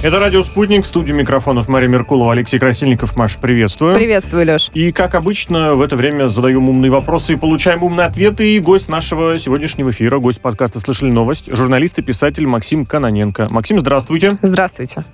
Это радио «Спутник», в студии микрофонов Мария Меркулова, Алексей Красильников. Маш, приветствую. Приветствую, Леш. И, как обычно, в это время задаем умные вопросы и получаем умные ответы. И гость нашего сегодняшнего эфира, гость подкаста «Слышали новость», журналист и писатель Максим Каноненко. Максим, здравствуйте. Здравствуйте.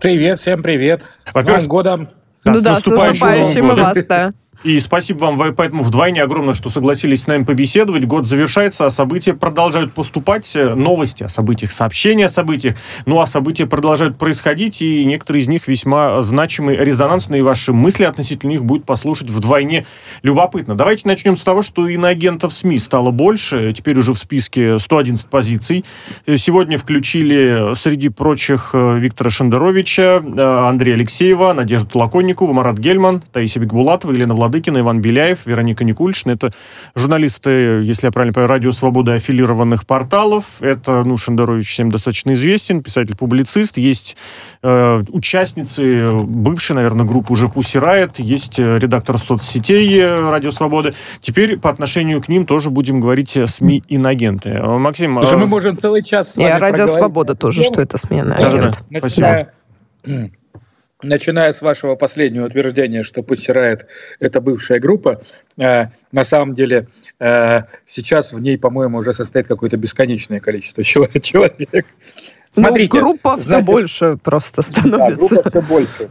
Привет, всем привет. Во-первых, С годом. Да, ну с да, с наступающим наступающим и Новым вас, да. И спасибо вам поэтому вдвойне огромное, что согласились с нами побеседовать. Год завершается, а события продолжают поступать. Э, Новости о событиях, сообщения о событиях. Ну, а события продолжают происходить, и некоторые из них весьма значимые, резонансные. Ваши мысли относительно них будет послушать вдвойне любопытно. Давайте начнем с того, что иноагентов СМИ стало больше. Теперь уже в списке 111 позиций. Э, Сегодня включили среди прочих э, Виктора Шендеровича, э, Андрея Алексеева, Надежду Толоконникову, Марат Гельман, Таисия Бекбулатова, Елена Владыкина, Иван Беляев, Вероника Никульшина. Это журналисты, если я правильно понимаю, Радио Свобода аффилированных порталов. Это, ну, Шендерович всем достаточно известен, писатель-публицист. Есть э, участницы бывшей, наверное, группы уже Пусси Райт, есть э, редактор соцсетей э, Радио Свободы. Теперь по отношению к ним тоже будем говорить СМИ инагенты. Э, Максим, Слушай, мы можем целый час с И вами Радио Свобода тоже, что это Да-да-да. агент. Спасибо. Начиная, с вашего последнего утверждения, что Riot – это бывшая группа, э, на самом деле э, сейчас в ней, по-моему, уже состоит какое-то бесконечное количество чело- человек. Ну, Смотрите, группа все значит, больше просто Да, становится. группа все больше.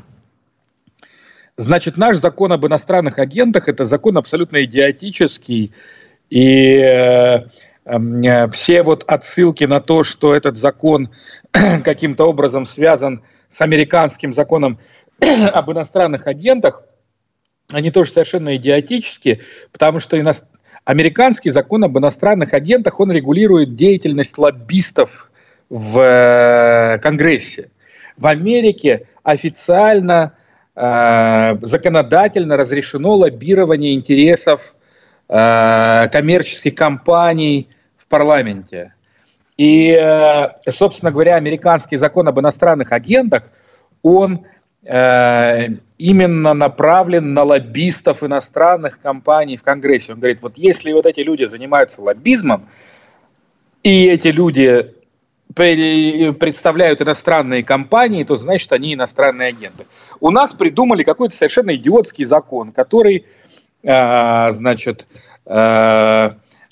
Значит, наш закон об иностранных агентах – это закон абсолютно идиотический. И э, э, все вот отсылки на то, что этот закон каким-то образом связан с американским законом об иностранных агентах, они тоже совершенно идиотические, потому что ино- американский закон об иностранных агентах, он регулирует деятельность лоббистов в э, Конгрессе. В Америке официально, э, законодательно разрешено лоббирование интересов э, коммерческих компаний в парламенте. И, э, собственно говоря, американский закон об иностранных агентах, он э, именно направлен на лоббистов иностранных компаний в Конгрессе. Он говорит, вот если вот эти люди занимаются лоббизмом, и эти люди пре- представляют иностранные компании, то значит они иностранные агенты. У нас придумали какой-то совершенно идиотский закон, который, э, значит,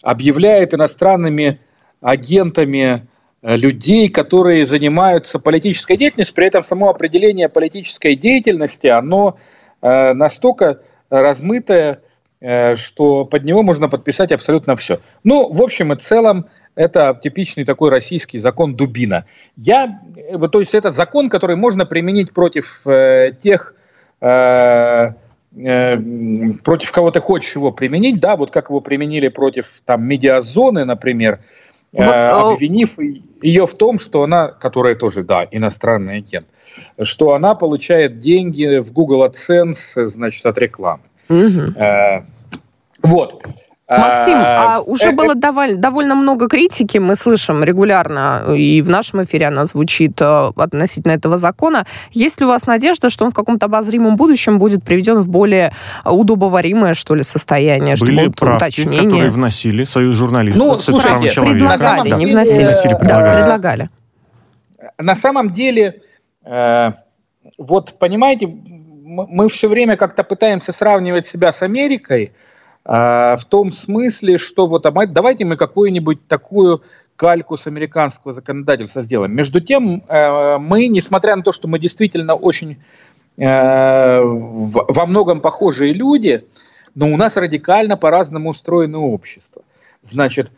объявляет иностранными агентами э, людей, которые занимаются политической деятельностью, при этом само определение политической деятельности, оно э, настолько размытое, э, что под него можно подписать абсолютно все. Ну, в общем и целом, это типичный такой российский закон Дубина. Я, то есть это закон, который можно применить против э, тех, э, э, против кого ты хочешь его применить, да, вот как его применили против там медиазоны, например, э, Вот, а- обвинив ее в том, что она, которая тоже, да, иностранный агент, что она получает деньги в Google AdSense, значит, от рекламы. Э, Вот. Максим, а Э, уже э, было доволь- довольно много критики, мы слышим регулярно, и в нашем эфире она звучит э, относительно этого закона. Есть ли у вас надежда, что он в каком-то обозримом будущем будет приведен в более удобоваримое, что ли, состояние, что были будут правки, которые уточнения? вносили Союз журналистов, Ну, слушайте, Предлагали, самом не вносили. Вносили, Да, предлагали. предлагали. на самом деле, э, вот понимаете, мы все время как-то пытаемся сравнивать себя с Америкой э, в том смысле, что вот а давайте мы какую-нибудь такую кальку с американского законодательства сделаем. Между тем, э, мы, несмотря на то, что мы действительно очень э, во многом похожие люди, но у нас радикально по-разному устроено общество. Значит,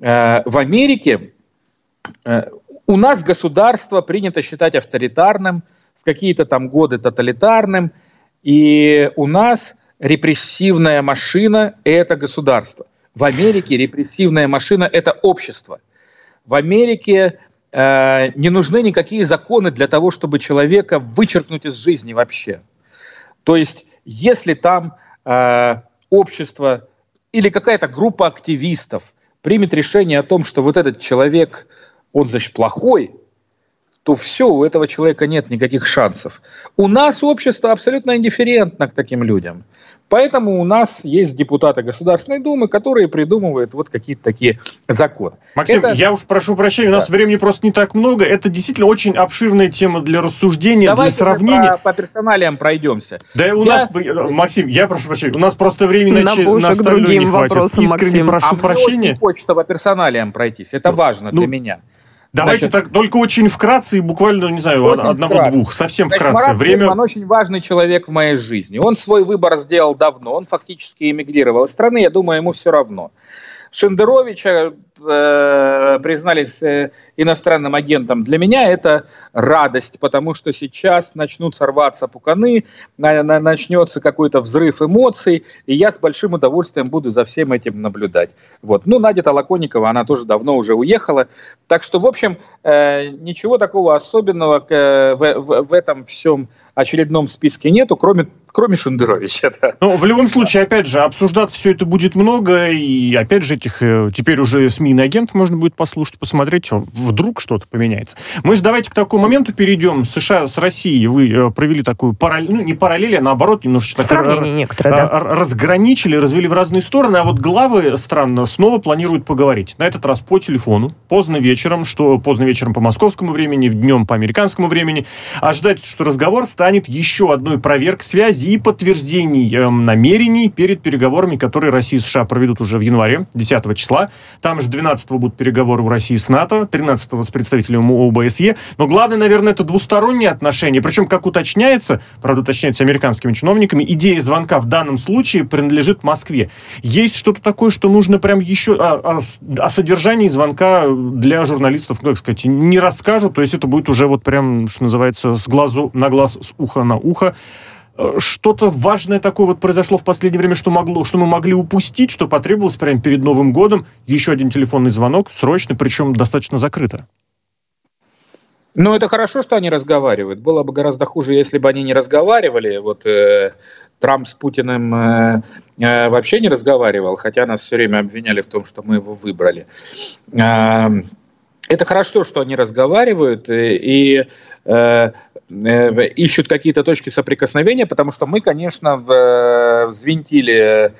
э, в Америке у нас государство принято считать авторитарным, в какие-то там годы тоталитарным, и у нас репрессивная машина – это государство. В Америке репрессивная машина – это общество. В Америке э, не нужны никакие законы для того, чтобы человека вычеркнуть из жизни вообще. То есть, если там э, общество или какая-то группа активистов примет решение о том, что вот этот человек, он, значит, плохой, то все, у этого человека нет никаких шансов. У нас общество абсолютно индифферентно к таким людям. Поэтому у нас есть депутаты Государственной Думы, которые придумывают вот какие-то такие законы. Максим, Это... я уж прошу прощения, у нас да. времени просто не так много. Это действительно очень обширная тема для рассуждения, Давайте для сравнения. По, по персоналиям пройдемся. Да у я... нас, Максим, я прошу прощения, у нас просто времени на, на, на другим не вопросам, Искренне Максим. прошу а прощения. Мне очень хочется по персоналиям пройтись. Это ну, важно ну, для меня. Давайте Значит, так, только очень вкратце и буквально, не знаю, одного-двух, совсем Значит, вкратце. Марат Время... Он очень важный человек в моей жизни. Он свой выбор сделал давно, он фактически эмигрировал из страны, я думаю, ему все равно. Шендеровича э, признали э, иностранным агентом. Для меня это радость, потому что сейчас начнут рваться пуканы, на, на, начнется какой-то взрыв эмоций, и я с большим удовольствием буду за всем этим наблюдать. Вот. Ну, Надя Толоконникова, она тоже давно уже уехала. Так что, в общем, э, ничего такого особенного э, в, в, в этом всем очередном списке нету, кроме, кроме Шендеровича. Да. Ну, в любом случае, опять же, обсуждать все это будет много, и опять же, этих э, теперь уже СМИ агентов можно будет послушать, посмотреть, вдруг что-то поменяется. Мы же давайте к такому моменту перейдем. США с Россией вы э, провели такую параллель, ну, не параллель, а наоборот, немножечко Сравнение некоторое, да. разграничили, развели в разные стороны, а вот главы стран снова планируют поговорить. На этот раз по телефону, поздно вечером, что поздно вечером по московскому времени, днем по американскому времени. Ожидать, что разговор станет еще одной проверкой связи и подтверждений э, намерений перед переговорами, которые Россия и США проведут уже в январе, 10 числа. Там же 12 будут переговоры у России с НАТО, 13 с представителем ОБСЕ. Но главное, наверное, это двусторонние отношения. Причем, как уточняется, правда, уточняется американскими чиновниками, идея звонка в данном случае принадлежит Москве. Есть что-то такое, что нужно прям еще... О, о, о содержании звонка для журналистов, ну, как сказать, не расскажут. То есть это будет уже вот прям, что называется, с глазу на глаз, с уха на ухо что-то важное такое вот произошло в последнее время, что, могло, что мы могли упустить, что потребовалось прямо перед Новым годом. Еще один телефонный звонок, срочный, причем достаточно закрыто. Ну, это хорошо, что они разговаривают. Было бы гораздо хуже, если бы они не разговаривали. Вот э, Трамп с Путиным э, э, вообще не разговаривал, хотя нас все время обвиняли в том, что мы его выбрали. Э, это хорошо, что они разговаривают и э, э, ищут какие-то точки соприкосновения, потому что мы, конечно, в, взвинтили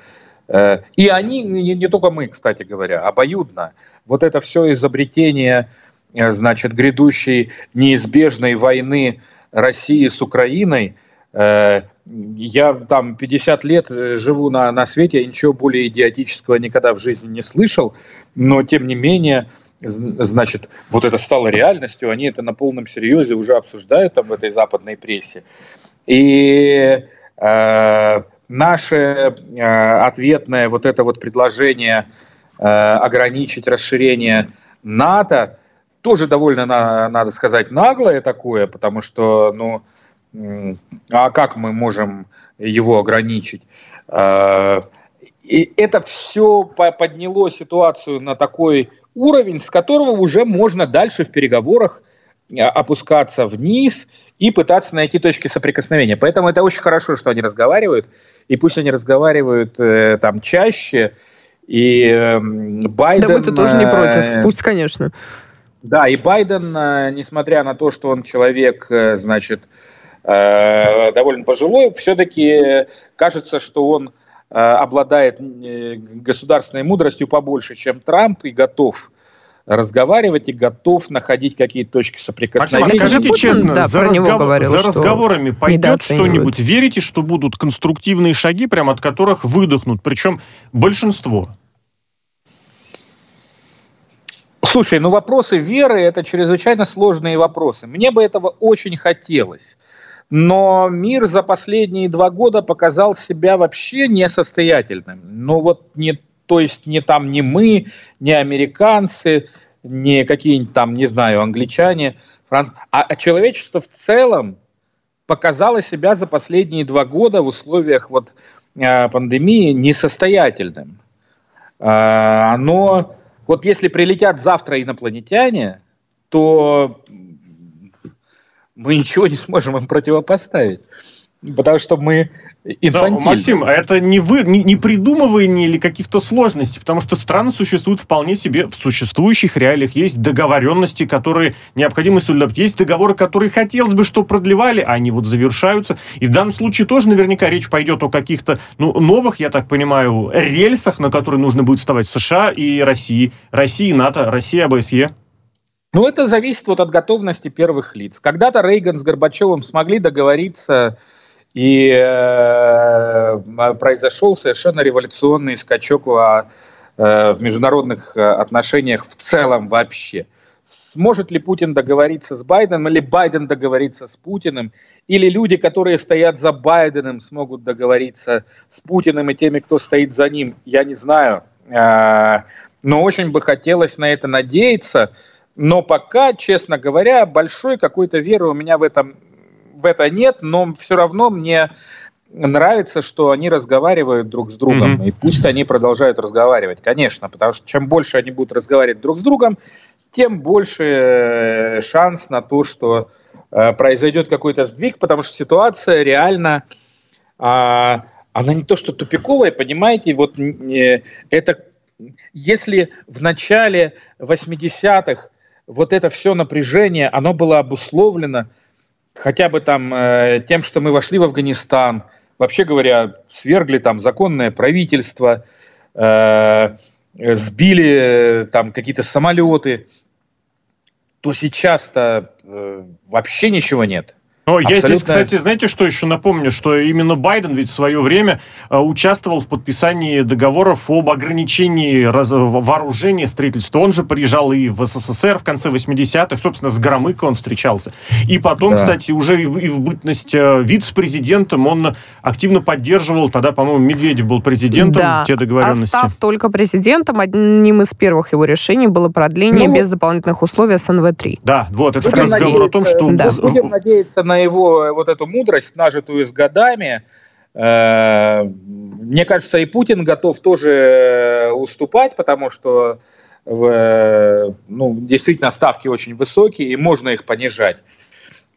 и они, не только мы, кстати говоря, обоюдно. Вот это все изобретение, значит, грядущей неизбежной войны России с Украиной. Я там 50 лет живу на, на свете, я ничего более идиотического никогда в жизни не слышал, но тем не менее значит, вот это стало реальностью, они это на полном серьезе уже обсуждают там в этой западной прессе. И э, наше э, ответное вот это вот предложение э, ограничить расширение НАТО тоже довольно, на, надо сказать, наглое такое, потому что, ну, а как мы можем его ограничить? Э, и это все подняло ситуацию на такой уровень, с которого уже можно дальше в переговорах э, опускаться вниз и пытаться найти точки соприкосновения. Поэтому это очень хорошо, что они разговаривают, и пусть они разговаривают э, там чаще, и э, Байден... Да мы-то тоже не против, э, пусть, конечно. Да, и Байден, э, несмотря на то, что он человек, э, значит, э, довольно пожилой, все-таки кажется, что он обладает э, государственной мудростью побольше, чем Трамп, и готов разговаривать и готов находить какие-то точки соприкосновения. Максим, скажите Путин, честно, да, за, разгов... говорил, за разговорами пойдет что-нибудь? Верите, что будут конструктивные шаги, прямо от которых выдохнут? Причем большинство. Слушай, ну вопросы веры – это чрезвычайно сложные вопросы. Мне бы этого очень хотелось но мир за последние два года показал себя вообще несостоятельным. Ну вот не, то есть не там не мы, не американцы, не какие-нибудь там, не знаю, англичане, франц... а, а человечество в целом показало себя за последние два года в условиях вот э, пандемии несостоятельным. Э, оно, вот если прилетят завтра инопланетяне, то мы ничего не сможем им противопоставить. Потому что мы инфантильно. Да, Максим, а это не вы, не, не придумывание или каких-то сложностей, потому что страны существуют вполне себе в существующих реалиях. Есть договоренности, которые необходимы соблюдать. Есть договоры, которые хотелось бы, что продлевали, а они вот завершаются. И в данном случае тоже наверняка речь пойдет о каких-то ну, новых, я так понимаю, рельсах, на которые нужно будет вставать США и России. России, НАТО, Россия, ОБСЕ. Ну, это зависит вот от готовности первых лиц. Когда-то Рейган с Горбачевым смогли договориться и э, произошел совершенно революционный скачок в, э, в международных э, отношениях в целом вообще. Сможет ли Путин договориться с Байденом, или Байден договориться с Путиным, или люди, которые стоят за Байденом, смогут договориться с Путиным и теми, кто стоит за ним, я не знаю. Э, но очень бы хотелось на это надеяться. Но пока, честно говоря, большой какой-то веры у меня в этом в это нет, но все равно мне нравится, что они разговаривают друг с другом, mm-hmm. и пусть они продолжают разговаривать, конечно, потому что чем больше они будут разговаривать друг с другом, тем больше э, шанс на то, что э, произойдет какой-то сдвиг, потому что ситуация реально, э, она не то что тупиковая, понимаете, вот э, это если в начале 80-х вот это все напряжение, оно было обусловлено хотя бы там э, тем, что мы вошли в Афганистан, вообще говоря, свергли там законное правительство, э, сбили там какие-то самолеты, то сейчас-то э, вообще ничего нет. Но Абсолютно... я здесь, кстати, знаете, что еще напомню, что именно Байден ведь в свое время э, участвовал в подписании договоров об ограничении раз... вооружения строительства. Он же приезжал и в СССР в конце 80-х, собственно, с Громыко он встречался. И потом, да. кстати, уже и в, и в бытность э, вице-президентом он активно поддерживал, тогда, по-моему, Медведев был президентом, да. те договоренности. А став только президентом, одним из первых его решений было продление ну, без дополнительных условий СНВ-3. Да, вот, это разговор о том, что... Да. Будем надеяться на на его вот эту мудрость, нажитую с годами, э, мне кажется, и Путин готов тоже уступать, потому что в, ну, действительно ставки очень высокие, и можно их понижать.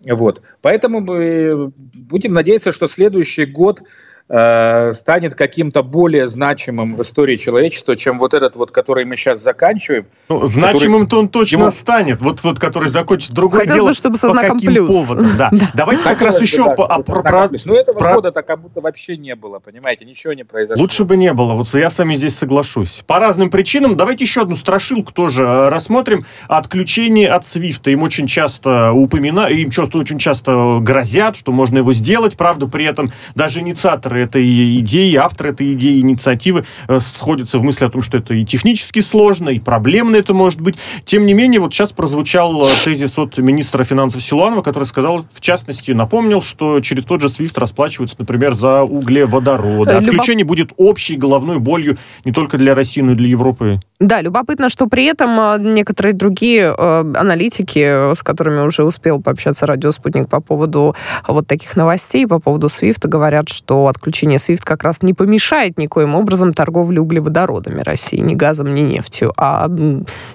Вот. Поэтому мы будем надеяться, что следующий год Э, станет каким-то более значимым в истории человечества, чем вот этот вот, который мы сейчас заканчиваем. Ну, значимым-то он точно ему... станет. Вот тот, который закончится. Другое Хотелось дело, бы, чтобы со знаком плюс. Поводом. Да. да. Давайте как раз еще да, по, про... про... Но этого про... года-то как будто вообще не было, понимаете, ничего не произошло. Лучше бы не было. Вот я с вами здесь соглашусь. По разным причинам. Давайте еще одну страшилку тоже э, рассмотрим. Отключение от Свифта. Им очень часто упоминают, им часто, очень часто грозят, что можно его сделать. Правда, при этом даже инициаторы авторы этой идеи, авторы этой идеи, инициативы э, сходятся в мысли о том, что это и технически сложно, и проблемно это может быть. Тем не менее, вот сейчас прозвучал э, тезис от министра финансов Силуанова, который сказал, в частности, напомнил, что через тот же SWIFT расплачиваются, например, за углеводороды. Э, Отключение Любоп... будет общей головной болью не только для России, но и для Европы. Да, любопытно, что при этом некоторые другие аналитики, с которыми уже успел пообщаться радио «Спутник» по поводу вот таких новостей, по поводу SWIFT, говорят, что отключение отключение SWIFT как раз не помешает никоим образом торговле углеводородами России, ни газом, ни нефтью. А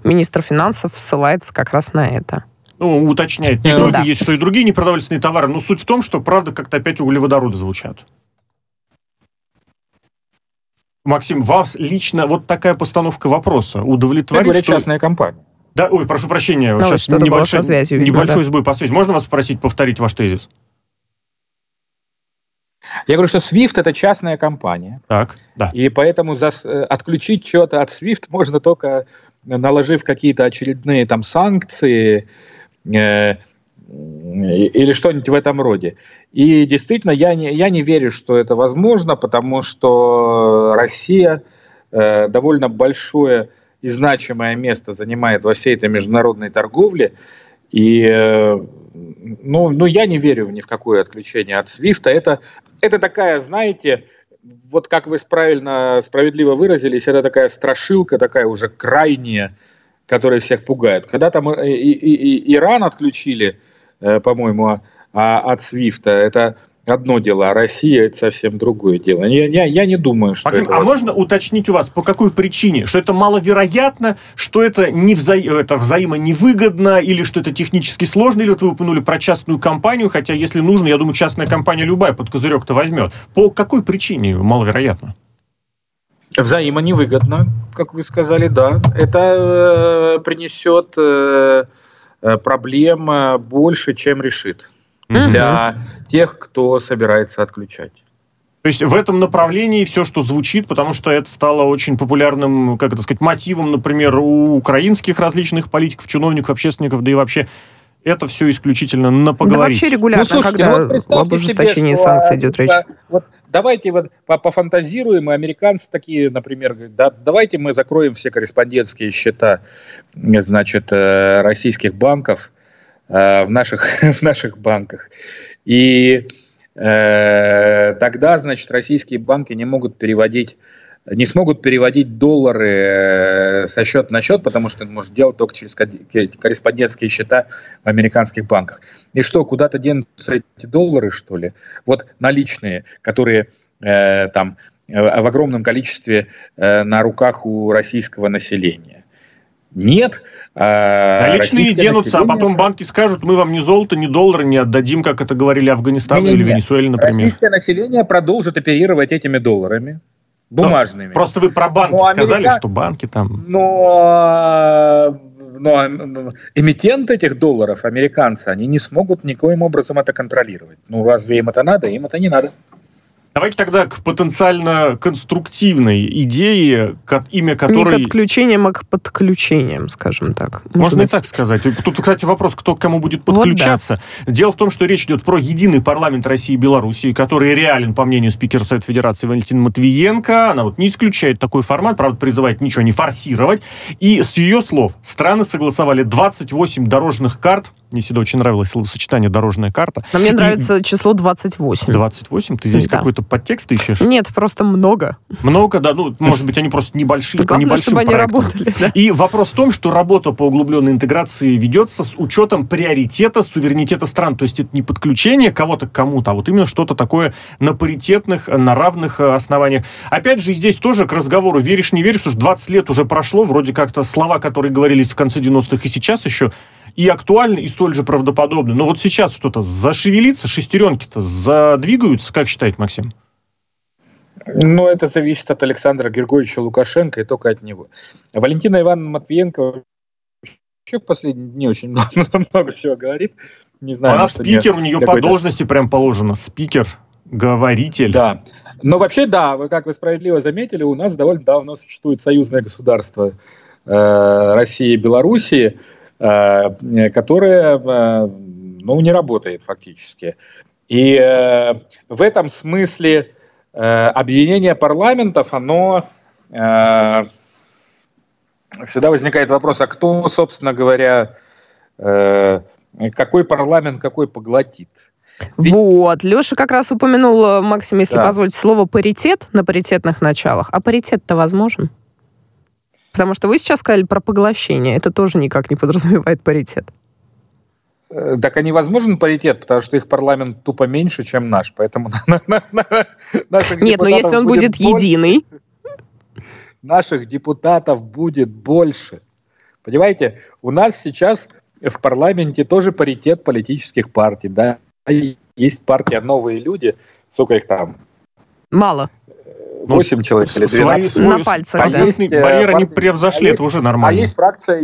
министр финансов ссылается как раз на это. Ну, уточняет, не ну, только да. есть, что и другие непродовольственные товары, но суть в том, что, правда, как-то опять углеводороды звучат. Максим, вас лично вот такая постановка вопроса удовлетворит? Это что... частная компания. Да, ой, прошу прощения, ну, сейчас небольшой, связью, видимо, небольшой да. сбой по связи. Можно вас попросить повторить ваш тезис? Я говорю, что SWIFT это частная компания. Так, да. И поэтому за, э, отключить что-то от SWIFT можно только наложив какие-то очередные там санкции э, или что-нибудь в этом роде. И действительно, я не, я не верю, что это возможно, потому что Россия э, довольно большое и значимое место занимает во всей этой международной торговле. И э, ну, ну, я не верю ни в какое отключение от Свифта. Это, это такая, знаете, вот как вы правильно, справедливо выразились, это такая страшилка, такая уже крайняя, которая всех пугает. Когда там и, и, и Иран отключили, э, по-моему, а, от Свифта, это одно дело, а Россия это совсем другое дело. Я, я, я не думаю, что Максим, это а можно уточнить у вас, по какой причине? Что это маловероятно, что это, не вза... это взаимоневыгодно, или что это технически сложно, или вот вы упомянули про частную компанию, хотя, если нужно, я думаю, частная компания любая под козырек-то возьмет. По какой причине маловероятно? Взаимоневыгодно, как вы сказали, да. Это э, принесет э, э проблем больше, чем решит. Для тех, кто собирается отключать. То есть в этом направлении все, что звучит, потому что это стало очень популярным, как это сказать, мотивом, например, у украинских различных политиков, чиновников, общественников, да и вообще это все исключительно на поговорить. Да вообще регулярно, ну, слушайте, когда вот об ужесточении себе, санкций идет речь. Вот давайте вот пофантазируем, и американцы такие, например, говорят, да, давайте мы закроем все корреспондентские счета, значит, э, российских банков, в наших, в наших банках. И э, тогда, значит, российские банки не могут переводить не смогут переводить доллары э, со счета на счет, потому что это может делать только через корреспондентские счета в американских банках. И что, куда-то денутся эти доллары, что ли? Вот наличные, которые э, там э, в огромном количестве э, на руках у российского населения. Нет. А Наличные денутся, а потом банки скажут, мы вам ни золото, ни доллары не отдадим, как это говорили Афганистану не, не, или Венесуэле, например. Российское население продолжит оперировать этими долларами бумажными. Но, просто вы про банки но сказали, Америка... что банки там... Но, но эмитент этих долларов, американцы, они не смогут никоим образом это контролировать. Ну, разве им это надо? Им это не надо. Давайте тогда к потенциально конструктивной идее, имя которой... Не к отключениям, а к подключениям, скажем так. Можно быть. и так сказать. Тут, кстати, вопрос, кто к кому будет подключаться. Вот да. Дело в том, что речь идет про единый парламент России и Белоруссии, который реален, по мнению спикера Совета Федерации Валентина Матвиенко. Она вот не исключает такой формат, правда, призывает ничего не форсировать. И с ее слов, страны согласовали 28 дорожных карт. Мне всегда очень нравилось словосочетание «дорожная карта». Но мне и... нравится число 28. 28? Ты здесь да. какой-то подтекст ищешь? Нет, просто много. Много, да. Ну, может быть, они просто небольшие, Главное, небольшим чтобы они работали. Да? И вопрос в том, что работа по углубленной интеграции ведется с учетом приоритета суверенитета стран. То есть это не подключение кого-то к кому-то, а вот именно что-то такое на паритетных, на равных э, основаниях. Опять же, здесь тоже к разговору веришь, не веришь, потому что 20 лет уже прошло, вроде как-то слова, которые говорились в конце 90-х и сейчас еще и актуальны, и столь же правдоподобны. Но вот сейчас что-то зашевелится, шестеренки-то задвигаются, как считает Максим? Ну, это зависит от Александра Григорьевича Лукашенко и только от него. Валентина Ивановна Матвиенко вообще в последние дни очень много, много всего говорит. Не знаю, Она спикер, у нее по должности прям положено. Спикер, говоритель. Да. Но вообще, да, вы, как вы справедливо заметили, у нас довольно давно существует союзное государство э, России и Белоруссии, э, которое э, ну, не работает фактически. И э, в этом смысле объединение парламентов, оно всегда возникает вопрос, а кто, собственно говоря, какой парламент какой поглотит? Ведь... Вот, Леша как раз упомянул, Максим, если да. позволите, слово паритет на паритетных началах. А паритет-то возможен? Потому что вы сейчас сказали про поглощение. Это тоже никак не подразумевает паритет. Э, так а невозможен паритет, потому что их парламент тупо меньше, чем наш, поэтому Нет, но если он будет единый... Наших депутатов будет больше. Понимаете, у нас сейчас в парламенте тоже паритет политических партий, да, есть партия «Новые люди», сколько их там? Мало. 8 ну, человек или 12. На пальцах, да. Есть, барьеры не превзошли, а это уже нормально. А есть фракция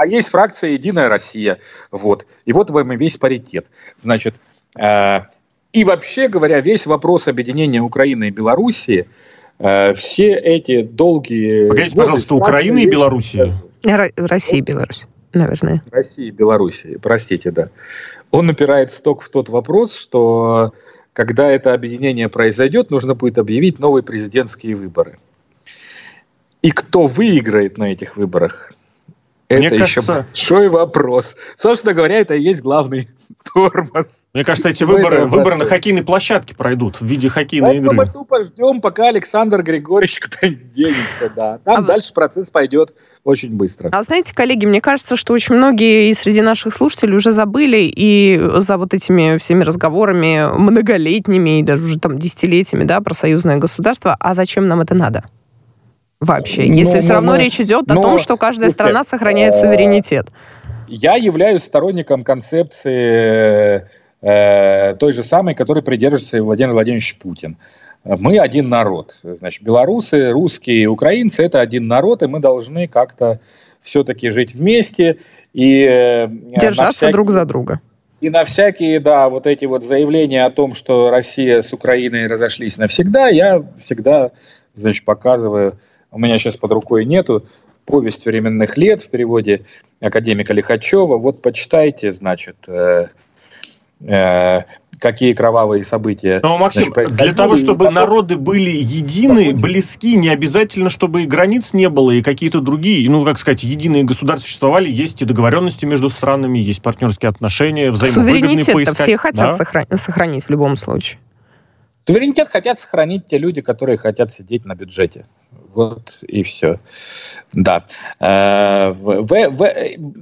а есть фракция «Единая Россия». Вот. И вот вам и весь паритет. Значит, э, и вообще говоря, весь вопрос объединения Украины и Белоруссии, э, все эти долгие... Погодите, пожалуйста, Украины и Белоруссии? России и Беларусь, наверное. России и Белоруссии, простите, да. Он напирает сток в тот вопрос, что когда это объединение произойдет, нужно будет объявить новые президентские выборы. И кто выиграет на этих выборах, Это Мне еще кажется... большой вопрос. Собственно говоря, это и есть главный тормоз. Мне кажется, эти выборы, выборы на хоккейной площадке пройдут в виде хоккейной игры. Мы тупо ждем, пока Александр Григорьевич куда-нибудь денется. Да. Там а дальше процесс пойдет очень быстро. А знаете, коллеги, мне кажется, что очень многие и среди наших слушателей уже забыли и за вот этими всеми разговорами многолетними и даже уже там десятилетиями да, про союзное государство, а зачем нам это надо? Вообще, если но, все равно но, речь идет но, о том, что каждая слушайте, страна сохраняет суверенитет. Я являюсь сторонником концепции э, той же самой, которой придерживается Владимир Владимирович Путин. Мы один народ. Значит, белорусы, русские, украинцы – это один народ, и мы должны как-то все-таки жить вместе. И, э, Держаться всякие, друг за друга. И на всякие, да, вот эти вот заявления о том, что Россия с Украиной разошлись навсегда, я всегда, значит, показываю у меня сейчас под рукой нету, повесть временных лет в переводе академика Лихачева. Вот почитайте, значит, э, э, какие кровавые события. Но, Максим, значит, для того, чтобы потом... народы были едины, близки, не обязательно, чтобы и границ не было, и какие-то другие, ну, как сказать, единые государства существовали, есть и договоренности между странами, есть партнерские отношения, взаимовыгодные поискать. все хотят да? сохранить в любом случае. Суверенитет хотят сохранить те люди, которые хотят сидеть на бюджете. Вот и все. Да. Э, в, в,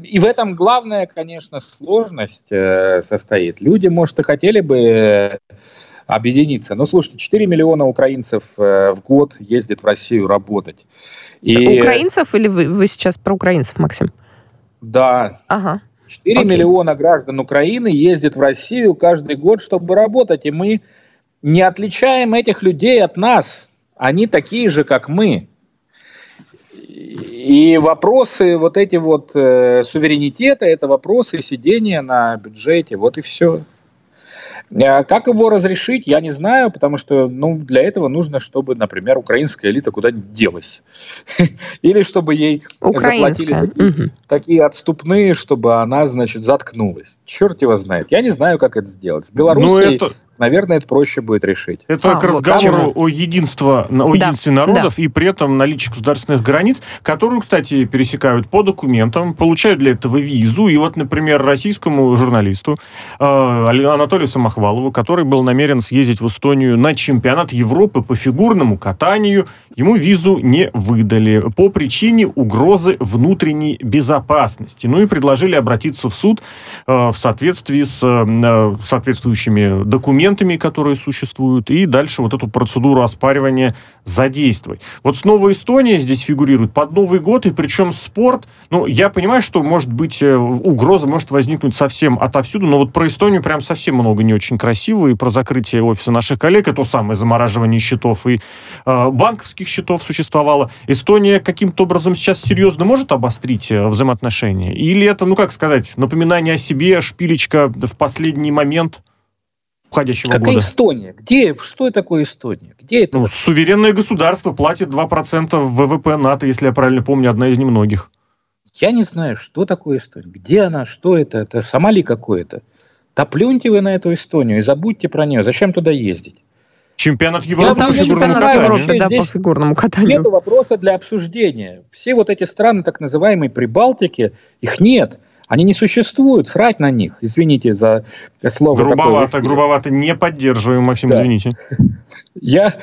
и в этом главная, конечно, сложность э, состоит. Люди, может, и хотели бы объединиться. Но слушайте, 4 миллиона украинцев э, в год ездит в Россию работать. И... Украинцев или вы, вы сейчас про украинцев, Максим? Да. Ага. 4 Окей. миллиона граждан Украины ездят в Россию каждый год, чтобы работать, и мы не отличаем этих людей от нас. Они такие же, как мы. И вопросы вот эти вот э, суверенитета, это вопросы сидения на бюджете, вот и все. А как его разрешить, я не знаю, потому что ну, для этого нужно, чтобы, например, украинская элита куда-нибудь делась. Или чтобы ей заплатили такие, такие отступные, чтобы она, значит, заткнулась. Черт его знает. Я не знаю, как это сделать. С Белоруссией... Ну, это наверное, это проще будет решить. Это а, к разговору вот, о, единство, о единстве да, народов да. и при этом наличии государственных границ, которую, кстати, пересекают по документам, получают для этого визу. И вот, например, российскому журналисту э, Анатолию Самохвалову, который был намерен съездить в Эстонию на чемпионат Европы по фигурному катанию, ему визу не выдали по причине угрозы внутренней безопасности. Ну и предложили обратиться в суд э, в соответствии с э, соответствующими документами документами, которые существуют, и дальше вот эту процедуру оспаривания задействовать. Вот снова Эстония здесь фигурирует под Новый год, и причем спорт, ну, я понимаю, что может быть э, угроза может возникнуть совсем отовсюду, но вот про Эстонию прям совсем много не очень красивого, и про закрытие офиса наших коллег, и то самое замораживание счетов, и э, банковских счетов существовало. Эстония каким-то образом сейчас серьезно может обострить э, взаимоотношения? Или это, ну, как сказать, напоминание о себе, шпилечка в последний момент? Уходящего Какая года. Эстония? Где? Что такое Эстония? Где это? Ну, суверенное государство платит 2% ВВП НАТО, если я правильно помню, одна из немногих. Я не знаю, что такое Эстония. Где она? Что это? Это Сомали какое-то? Да плюньте вы на эту Эстонию и забудьте про нее. Зачем туда ездить? Чемпионат Европы по фигурному катанию. Да, по фигурному катанию. Нет вопроса для обсуждения. Все вот эти страны, так называемые Прибалтики, их нет. Они не существуют, срать на них. Извините за слово. Грубовато, такое. грубовато. Не поддерживаем, Максим, да. извините. Я,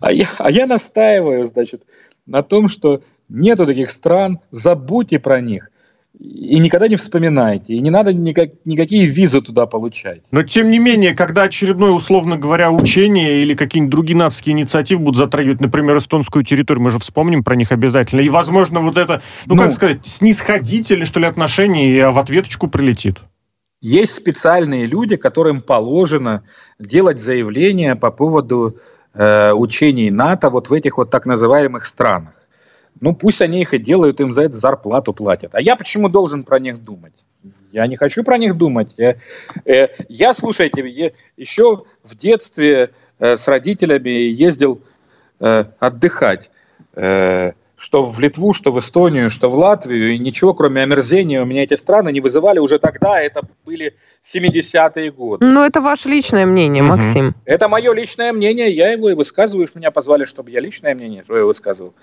а, я, а я настаиваю, значит, на том, что нету таких стран, забудьте про них и никогда не вспоминайте. И не надо никак, никакие визы туда получать. Но, тем не менее, когда очередное, условно говоря, учение или какие-нибудь другие нацкие инициативы будут затрагивать, например, эстонскую территорию, мы же вспомним про них обязательно. И, возможно, вот это, ну, ну как сказать, снисходительное, что ли, отношение и в ответочку прилетит. Есть специальные люди, которым положено делать заявления по поводу э, учений НАТО вот в этих вот так называемых странах. Ну, пусть они их и делают, им за это зарплату платят. А я почему должен про них думать? Я не хочу про них думать. Я, э, я слушайте, я еще в детстве э, с родителями ездил э, отдыхать. Э, что в Литву, что в Эстонию, что в Латвию, и ничего, кроме омерзения, у меня эти страны не вызывали уже тогда, это были 70-е годы. Ну, это ваше личное мнение, угу. Максим. Это мое личное мнение, я его и высказываю, меня позвали, чтобы я личное мнение свое высказывал.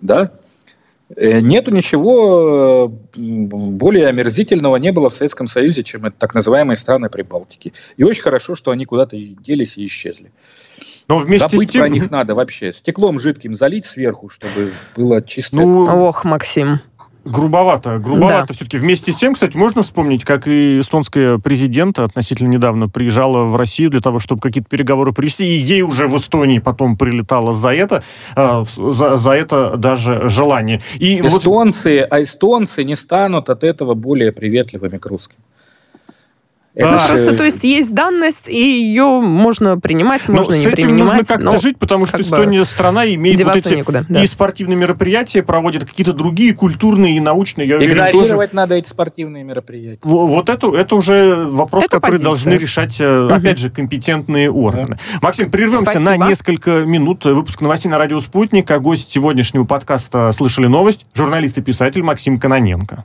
Да? Э, нету ничего более омерзительного не было в Советском Союзе, чем это так называемые страны Прибалтики. И очень хорошо, что они куда-то делись и исчезли. Но вместе Забыть с тем... про них надо вообще. Стеклом жидким залить сверху, чтобы было чисто. Ну, ох, Максим. Грубовато, грубовато да. все-таки. Вместе с тем, кстати, можно вспомнить, как и эстонская президента относительно недавно приезжала в Россию для того, чтобы какие-то переговоры привести, и ей уже в Эстонии потом прилетало за это, э, за, за это даже желание. И эстонцы, вот... а эстонцы не станут от этого более приветливыми к русским. Это да. просто, то есть, есть данность, и ее можно принимать, но можно не принимать. с этим нужно как-то жить, потому что Эстония страна имеет вот эти некуда, да. и спортивные мероприятия, проводит какие-то другие культурные и научные. Я Игнорировать уверен, тоже... надо эти спортивные мероприятия. Вот это, это уже вопрос, это который позиция. должны решать, угу. опять же, компетентные органы. Да. Максим, прервемся Спасибо. на несколько минут. Выпуск новостей на радио «Спутник». А гость сегодняшнего подкаста «Слышали новость» журналист и писатель Максим Каноненко.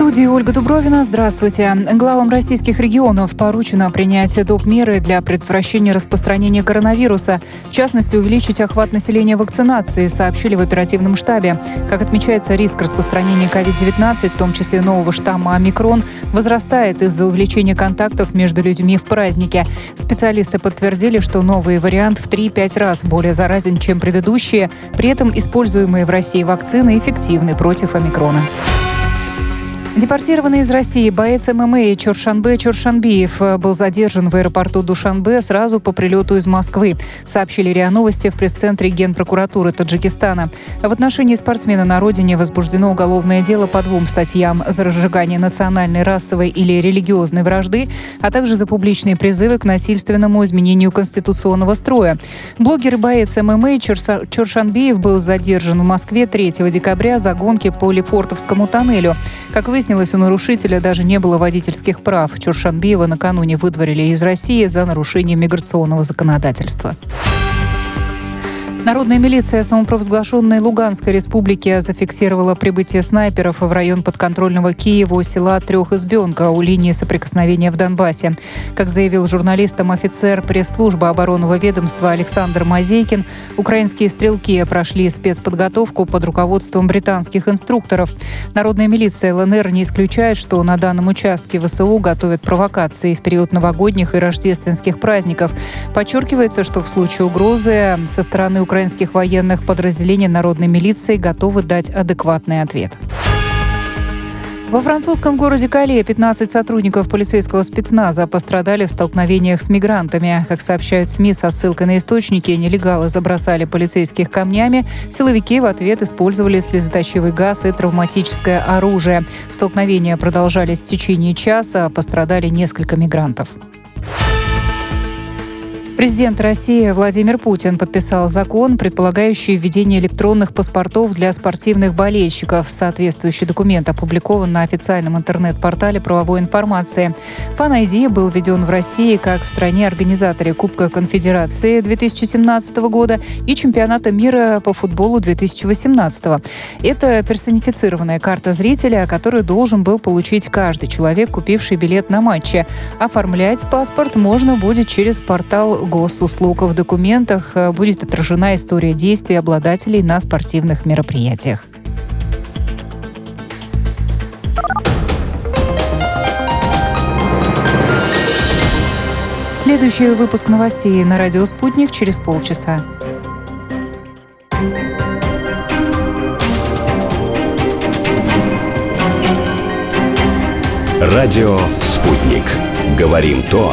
студии Ольга Дубровина. Здравствуйте. Главам российских регионов поручено принять доп. меры для предотвращения распространения коронавируса. В частности, увеличить охват населения вакцинации, сообщили в оперативном штабе. Как отмечается, риск распространения COVID-19, в том числе нового штамма омикрон, возрастает из-за увеличения контактов между людьми в празднике. Специалисты подтвердили, что новый вариант в 3-5 раз более заразен, чем предыдущие. При этом используемые в России вакцины эффективны против омикрона. Депортированный из России боец ММА Чоршанбе Чоршанбиев э, был задержан в аэропорту Душанбе сразу по прилету из Москвы, сообщили РИА Новости в пресс-центре Генпрокуратуры Таджикистана. В отношении спортсмена на родине возбуждено уголовное дело по двум статьям за разжигание национальной, расовой или религиозной вражды, а также за публичные призывы к насильственному изменению конституционного строя. Блогер и боец ММА Чоршанбиев был задержан в Москве 3 декабря за гонки по Лефортовскому тоннелю. Как вы выяснилось, у нарушителя даже не было водительских прав. Чуршанбиева накануне выдворили из России за нарушение миграционного законодательства. Народная милиция самопровозглашенной Луганской республики зафиксировала прибытие снайперов в район подконтрольного Киеву села Трехизбенка у линии соприкосновения в Донбассе. Как заявил журналистам офицер пресс-службы оборонного ведомства Александр Мазейкин, украинские стрелки прошли спецподготовку под руководством британских инструкторов. Народная милиция ЛНР не исключает, что на данном участке ВСУ готовят провокации в период новогодних и рождественских праздников. Подчеркивается, что в случае угрозы со стороны украинских военных подразделений народной милиции готовы дать адекватный ответ. Во французском городе Кале 15 сотрудников полицейского спецназа пострадали в столкновениях с мигрантами. Как сообщают СМИ со ссылкой на источники, нелегалы забросали полицейских камнями. Силовики в ответ использовали слезоточивый газ и травматическое оружие. Столкновения продолжались в течение часа, пострадали несколько мигрантов. Президент России Владимир Путин подписал закон, предполагающий введение электронных паспортов для спортивных болельщиков. Соответствующий документ опубликован на официальном интернет-портале правовой информации. Фан-ID был введен в России как в стране организаторе Кубка Конфедерации 2017 года и Чемпионата мира по футболу 2018. Это персонифицированная карта зрителя, которую должен был получить каждый человек, купивший билет на матче. Оформлять паспорт можно будет через портал госуслуг. В документах э, будет отражена история действий обладателей на спортивных мероприятиях. Следующий выпуск новостей на радио «Спутник» через полчаса. Радио «Спутник». Говорим то,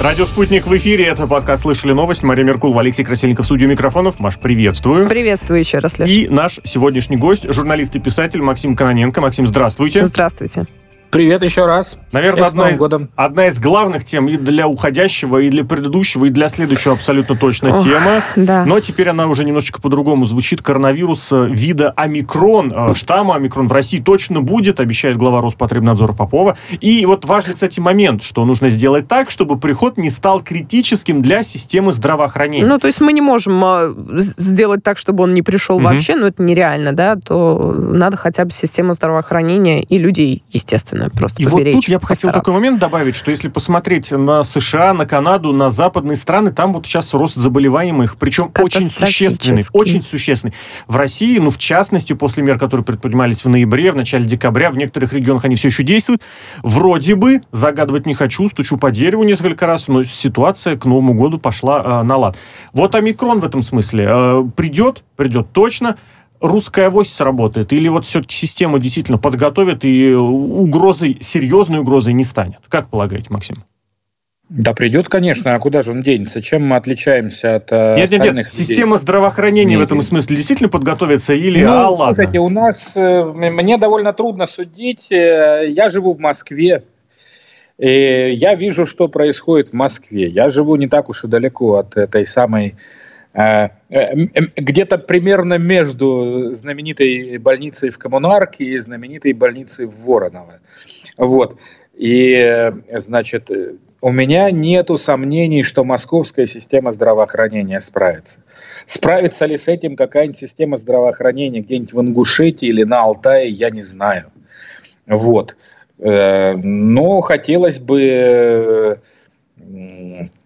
Радио «Спутник» в эфире. Это подкаст «Слышали новость». Мария Меркулова, Алексей Красильников, студию микрофонов. Маш, приветствую. Приветствую еще раз, Леш. И наш сегодняшний гость, журналист и писатель Максим Кононенко. Максим, здравствуйте. Здравствуйте. Привет еще раз. Наверное, Всех одна из, годом. одна из главных тем и для уходящего, и для предыдущего, и для следующего абсолютно точно Ох, тема. да. Но теперь она уже немножечко по-другому звучит. Коронавирус э, вида омикрон, э, штамма омикрон в России точно будет, обещает глава Роспотребнадзора Попова. И вот важный, кстати, момент, что нужно сделать так, чтобы приход не стал критическим для системы здравоохранения. Ну, то есть мы не можем с- сделать так, чтобы он не пришел Мгм. вообще, но это нереально, да, то надо хотя бы систему здравоохранения и людей, естественно, просто И вот поберечь, тут я бы хотел такой момент добавить, что если посмотреть на США, на Канаду, на западные страны, там вот сейчас рост заболеваемых, причем очень существенный, очень существенный. В России, ну, в частности, после мер, которые предпринимались в ноябре, в начале декабря, в некоторых регионах они все еще действуют, вроде бы, загадывать не хочу, стучу по дереву несколько раз, но ситуация к Новому году пошла э, на лад. Вот омикрон в этом смысле э, придет, придет точно, русская авось сработает? Или вот все-таки система действительно подготовит и угрозой, серьезной угрозой не станет? Как полагаете, Максим? Да придет, конечно, а куда же он денется? Чем мы отличаемся от э, Нет, нет, нет, людей? система здравоохранения в Нет, этом нет. смысле действительно подготовится или, Ну, а, ладно? слушайте, у нас, э, мне довольно трудно судить. э, Я живу в Москве. И я вижу, что происходит в Москве. Я живу не так уж и далеко от этой самой где-то примерно между знаменитой больницей в Коммунарке и знаменитой больницей в Вороново. Вот. И, э, значит, э, у меня нету сомнений, что московская система здравоохранения справится. Справится ли с этим какая-нибудь система здравоохранения где-нибудь в Ингушетии или на Алтае, я не знаю. Вот. Э, Но хотелось бы э,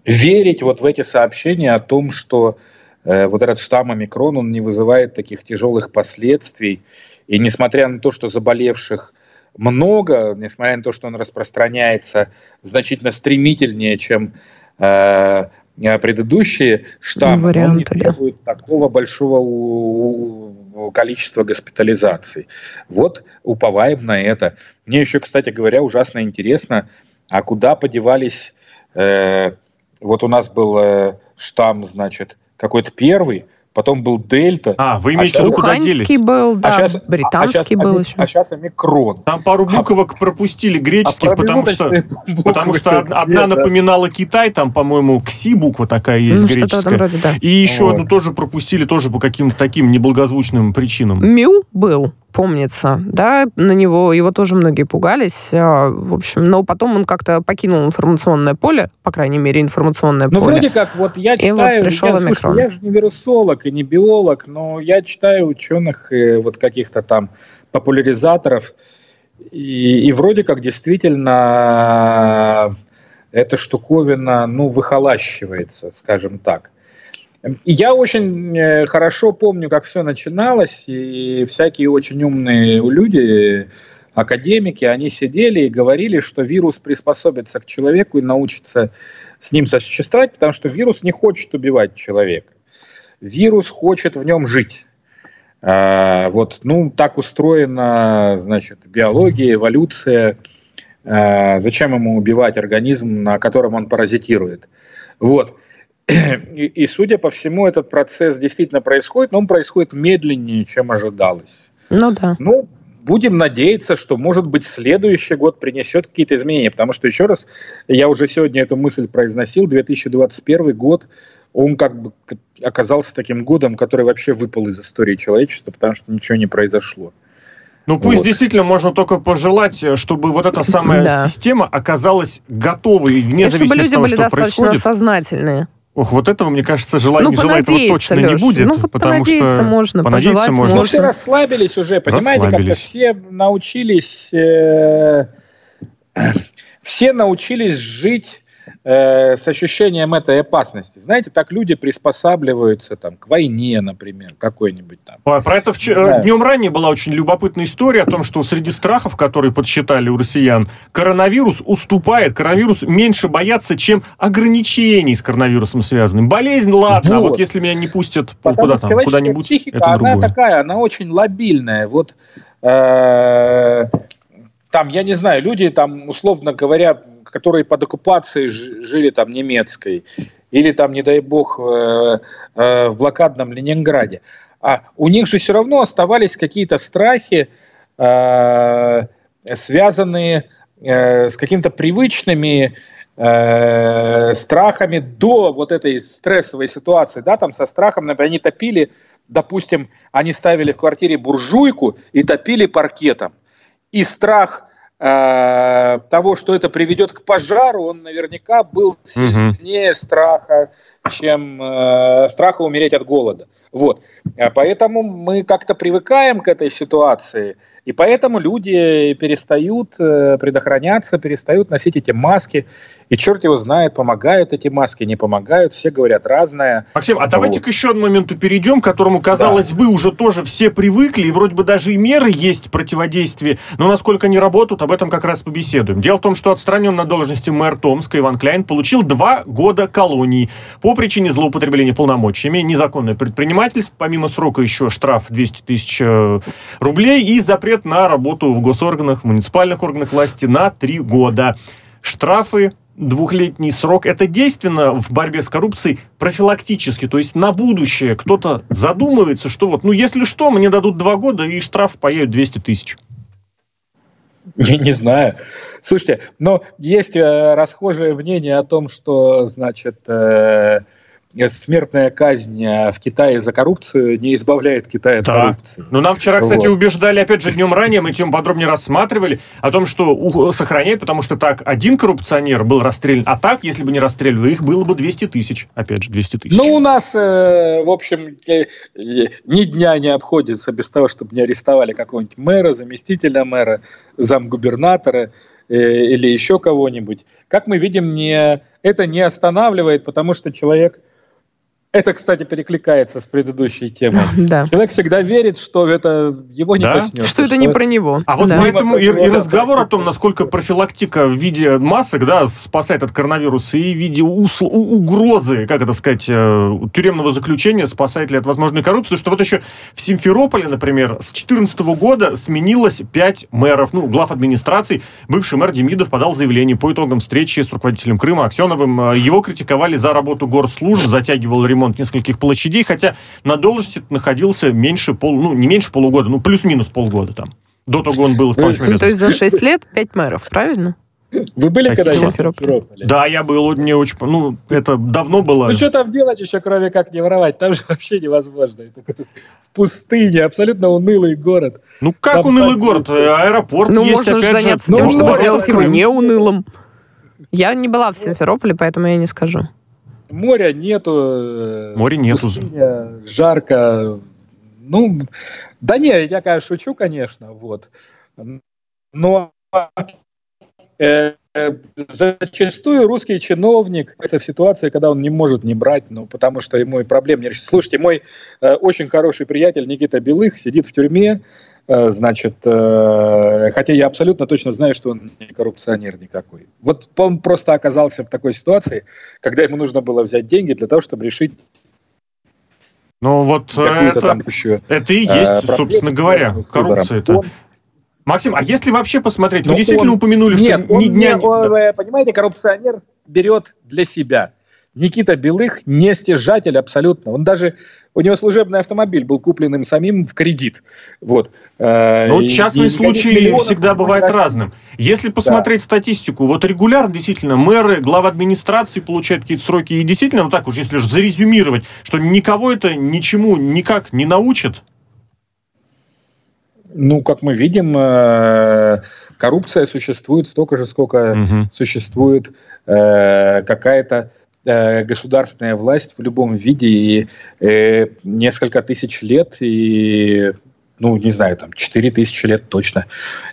верить вот в эти сообщения о том, что э, вот этот штамм омикрон, он не вызывает таких тяжелых последствий. И несмотря на то, что заболевших много, несмотря на то, что он распространяется значительно стремительнее, чем э, э, предыдущие штаммы, он не Варианты, да. требует такого большого количества госпитализаций. Вот уповаем на это. Мне еще, кстати говоря, ужасно интересно, а куда подевались... э, вот у нас был э, штамм, значит, какой-то первый, потом был дельта, А, вы А имеете в виду, куда делись? был, да, а щас- британский а щас был еще. А сейчас омикрон. Там пару буквок пропустили греческих, А потому что... буквы Потому что од- одна где-то. напоминала Китай, там, по-моему, КСИ буква такая есть ну, в этом греческая. роде, да. И еще Вот. одну тоже пропустили, тоже по каким-то таким неблагозвучным причинам. Мю был, помнится, да, на него, его тоже многие пугались, а, в общем, но потом он как-то покинул информационное поле, по крайней мере, информационное Ну, поле. вроде как, вот я И вот читаю, пришел я, слушай, омикрон. я же не вирусолог и не биолог, но я читаю ученых, вот каких-то там популяризаторов, и, и вроде как действительно эта штуковина, ну, выхолащивается, скажем так. Я очень э, хорошо помню, как все начиналось, и всякие очень умные люди, академики, они сидели и говорили, что вирус приспособится к человеку и научится с ним сосуществовать, потому что вирус не хочет убивать человека. Вирус хочет в нем жить. А, вот, ну, так устроена, значит, биология, эволюция. А, зачем ему убивать организм, на котором он паразитирует? Вот. И, и, судя по всему, этот процесс действительно происходит, но он происходит медленнее, чем ожидалось. Ну да. Ну, будем надеяться, что, может быть, следующий год принесет какие-то изменения, потому что, еще раз, я уже сегодня эту мысль произносил, 2021 год, он как бы оказался таким годом, который вообще выпал из истории человечества, потому что ничего не произошло. Ну, пусть Вот. действительно можно только пожелать, чтобы вот эта самая Да. система оказалась готовой, вне И чтобы зависимости люди от того, были что достаточно происходит. сознательные. Ох, вот этого, мне кажется, желать, Ну, не желать этого точно не Лёш. будет. Ну, вот потому понадеяться что можно, понадеяться пожелать можно. Ну, можно. все расслабились уже, понимаете, как-то все научились, э, все научились жить э, с ощущением этой опасности. Знаете, так люди приспосабливаются там, к войне, например, какой-нибудь там. Про это вчера, днем ранее была очень любопытная история о том, что среди страхов, которые подсчитали у россиян, коронавирус уступает, коронавирус меньше боятся, чем ограничений с коронавирусом связанным. Болезнь, ладно, вот. а вот если меня не пустят куда там, куда-нибудь, психика, это другое. Она такая, она очень лобильная. Вот э, там, я не знаю, люди там, условно говоря, которые под оккупацией жили там немецкой, или там, не дай бог, э, э, в блокадном Ленинграде. А у них же все равно оставались какие-то страхи, э, связанные с какими-то привычными страхами до вот этой стрессовой ситуации, да, там со страхом, например, они топили, допустим, они ставили в квартире буржуйку и топили паркетом. И страх того, что это приведет к пожару, он наверняка был сильнее угу. страха, чем э, страха умереть от голода. Вот. А поэтому мы как-то привыкаем к этой ситуации, и поэтому люди перестают э, предохраняться, перестают носить эти маски, и черт его знает, помогают эти маски, не помогают, все говорят разное. Максим, а вот. давайте к еще одному моменту перейдем, к которому, казалось да. бы, уже тоже все привыкли, и вроде бы даже и меры есть противодействия, но насколько они работают, об этом как раз побеседуем. Дело в том, что отстранен на должности мэр Томска Иван Кляйн получил два года колонии по причине злоупотребления полномочиями, незаконное предпринимательство, помимо срока еще штраф 200 тысяч э, рублей и запрет на работу в госорганах, в муниципальных органах власти на три года. Штрафы двухлетний срок. Это действенно в борьбе с коррупцией профилактически, то есть на будущее кто-то задумывается, что вот, ну, если что, мне дадут два года и штраф поедет 200 тысяч. Не, не знаю. Слушайте, но есть э, расхожее мнение о том, что, значит, э, смертная казнь в Китае за коррупцию не избавляет Китай от да. коррупции. Ну, нам вчера, кстати, вот. убеждали, опять же, днем ранее, мы тем подробнее рассматривали, о том, что сохраняет, потому что так один коррупционер был расстрелян, а так, если бы не расстреливали, их было бы 200 тысяч. Опять же, 200 тысяч. Ну, у нас, э, в общем, э, ни дня не обходится без того, чтобы не арестовали какого-нибудь мэра, заместителя мэра, замгубернатора э, или еще кого-нибудь. Как мы видим, не, это не останавливает, потому что человек это, кстати, перекликается с предыдущей темой. Да. Человек всегда верит, что это его не да? коснется. Что это не про него. А вот да. поэтому и, и разговор о том, насколько профилактика в виде масок да, спасает от коронавируса, и в виде усл- угрозы, как это сказать, э, тюремного заключения спасает ли от возможной коррупции, что вот еще в Симферополе, например, с 2014 года сменилось пять мэров, ну, глав администрации. Бывший мэр Демидов подал заявление по итогам встречи с руководителем Крыма Аксеновым. Его критиковали за работу горслужб, затягивал ремонт ремонт нескольких площадей, хотя на должности находился меньше пол, ну, не меньше полугода, ну, плюс-минус полгода там. До того он был исполняющим ну, То есть за 6 лет 5 мэров, правильно? Вы были когда-нибудь в Симферополе? Да, я был, мне очень... Ну, это давно было. Ну, что там делать еще, кроме как не воровать? Там же вообще невозможно. Это в пустыне, абсолютно унылый город. Ну, как там унылый так... город? Аэропорт ну, есть, можно опять же. заняться тем, ну, чтобы сделать его не унылым. Я не была в Симферополе, поэтому я не скажу моря нету. Э, Моря нету. Пустыня, жарко. Ну, да не, я, конечно, шучу, конечно, вот. Но э, зачастую русский чиновник в ситуации, когда он не может не брать, ну, потому что ему и проблем не решить. Слушайте, мой э, очень хороший приятель Никита Белых сидит в тюрьме, значит, э, хотя я абсолютно точно знаю, что он не коррупционер никакой. Вот он просто оказался в такой ситуации, когда ему нужно было взять деньги для того, чтобы решить ну вот это, еще, это и есть, э, собственно говоря, коррупция это. Максим, а если вообще посмотреть, вы действительно он, упомянули, что нет, ни дня... Не, он, понимаете, коррупционер берет для себя. Никита Белых не стяжатель абсолютно. Он даже у него служебный автомобиль был куплен им самим в кредит. Вот. Э, ну, частные и, случаи всегда бывают разным. Если посмотреть да. статистику, вот регулярно действительно мэры, главы администрации получают какие-то сроки, и действительно, вот так уж, если же зарезюмировать, что никого это ничему никак не научит. Ну, как мы видим, э, коррупция существует столько же, сколько угу. существует э, какая-то государственная власть в любом виде и э, несколько тысяч лет и ну не знаю там четыре тысячи лет точно.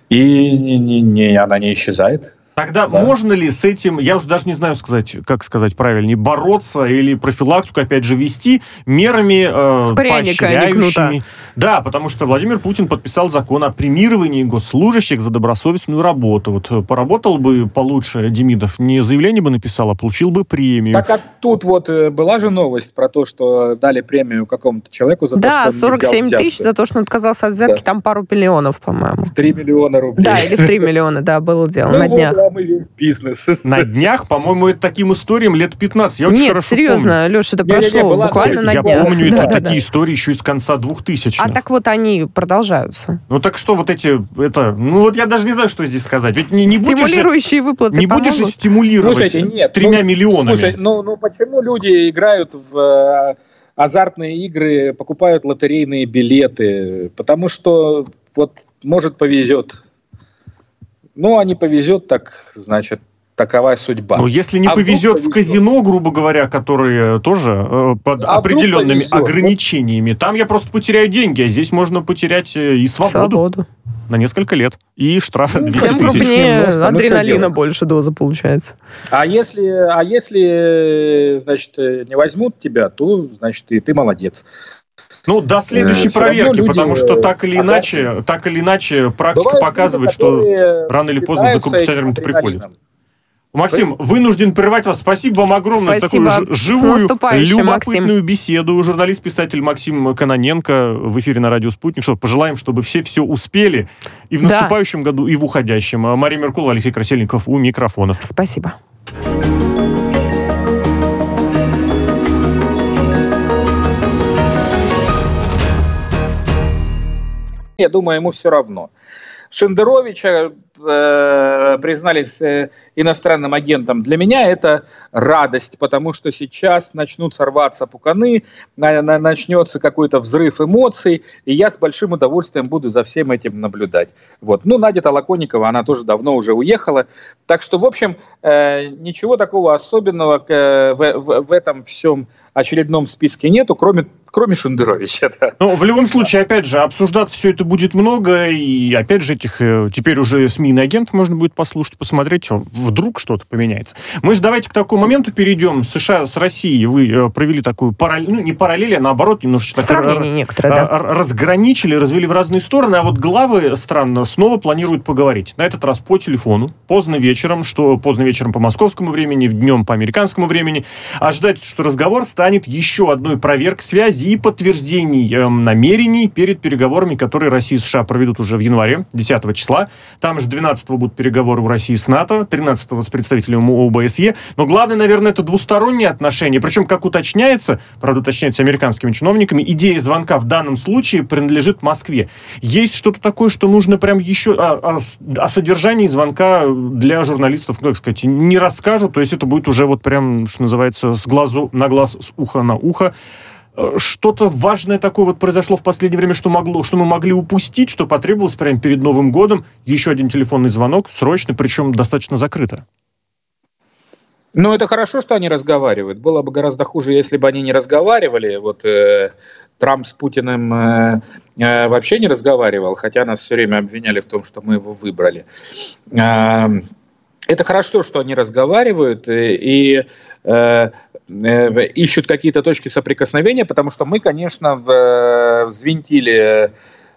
И не, не, не она не исчезает Тогда Да. можно ли с этим, я уже даже не знаю сказать, как сказать правильнее, бороться или профилактику, опять же, вести мерами э, Пряника, а поощряющими? Да, потому что Владимир Путин подписал закон о премировании госслужащих за добросовестную работу. Вот э, поработал бы получше Демидов, не заявление бы написал, а получил бы премию. Так а тут вот э, была же новость про то, что дали премию какому-то человеку за Да, то, что он не взял 47 тысяч за то, что он отказался от взятки, Да. там пару миллионов, по-моему. 3 миллиона рублей. Да, или в 3 миллиона, да, было дело Ну на днях. Вам и весь бизнес. На днях, по-моему, это таким историям лет 15. Я очень Нет, хорошо серьезно, Леша, это Не-не-не, прошло была буквально всё- на Я днях. помню, Да, это да, такие да. истории еще из конца 2000-х. А так вот они продолжаются. Ну так что вот эти, это, ну вот я даже не знаю, что здесь сказать. Ведь не, не будешь Стимулирующие выплаты не будешь же помогут? стимулировать Слушайте, нет, тремя ну, миллионами. Слушай, ну, ну почему люди играют в э, азартные игры, покупают лотерейные билеты? Потому что вот может повезет. Ну, а не повезет, так значит такова судьба. Но если не А повезет в повезет? казино, грубо говоря, которые тоже э, под А определенными повезет? ограничениями, там я просто потеряю деньги, а здесь можно потерять э, и свободу, Свободу. на несколько лет. И штраф Ну, 200 Тем Тысяч крупнее немножко, ну, что адреналина делать? больше доза получается. А если, а если, значит, э, не возьмут тебя, то, значит, и ты молодец. Ну, до следующей Э, равно проверки, люди, потому что так или азартные. иначе, так или иначе, практика Бывают показывает, люди, что рано или поздно за коррупционерами-то этим приходит. Максим, вынужден прервать вас. Спасибо вам огромное Спасибо. за такую живую, любопытную беседу. Журналист-писатель Максим Каноненко в эфире на радио «Спутник». Что, пожелаем, чтобы все все успели и в Да. наступающем году, и в уходящем. А Мария Меркулова, Алексей Красильников у микрофонов. Спасибо. Я думаю, ему все равно. Шендеровича э, признали э, иностранным агентом. Для меня это радость, потому что сейчас начнут сорваться пуканы, на- на- начнется какой-то взрыв эмоций, и я с большим удовольствием буду за всем этим наблюдать. Вот. Ну, Надя Толоконникова, она тоже давно уже уехала. Так что, в общем, э, ничего такого особенного э, в, в- в этом всем очередном списке нету, кроме, кроме Шендеровича. да. Ну, в любом случае, опять же, обсуждать все это будет много, и опять же, этих э, теперь уже СМИ агентов можно будет послушать, посмотреть, вдруг что-то поменяется. Мы же давайте к такому моменту перейдем. США с Россией вы э, провели такую параллель, ну, не параллель, а наоборот, немножечко так Сравнение некоторое, да. р- разграничили, развели в разные стороны, а вот главы стран снова планируют поговорить. На этот раз по телефону, поздно вечером, что поздно вечером по московскому времени, днем по американскому времени. Ожидать, что разговор станет еще одной проверкой связи и подтверждений эм, намерений перед переговорами, которые Россия и США проведут уже в январе, 10 числа. Там же 12 будут переговоры у России с НАТО, 13 с представителем ОБСЕ. Но главное, наверное, это двусторонние отношения. Причем, как уточняется, правда, уточняется американскими чиновниками, идея звонка в данном случае принадлежит Москве. Есть что-то такое, что нужно прям еще... О, о- о содержании звонка для журналистов, ну, как сказать, не расскажут. То есть это будет уже вот прям, что называется, с глазу на глаз, с уха на ухо. Э, Что-то важное такое вот произошло в последнее время, что, могло, что мы могли упустить, что потребовалось прямо перед Новым годом. Еще один телефонный звонок, срочный, причем достаточно закрыто. Ну, это хорошо, что они разговаривают. Было бы гораздо хуже, если бы они не разговаривали. Вот э, Трамп с Путиным э, э, вообще не разговаривал, хотя нас все время обвиняли в том, что мы его выбрали. А, это хорошо, что они разговаривают э, и э, э, ищут какие-то точки соприкосновения, потому что мы, конечно, э, взвинтили,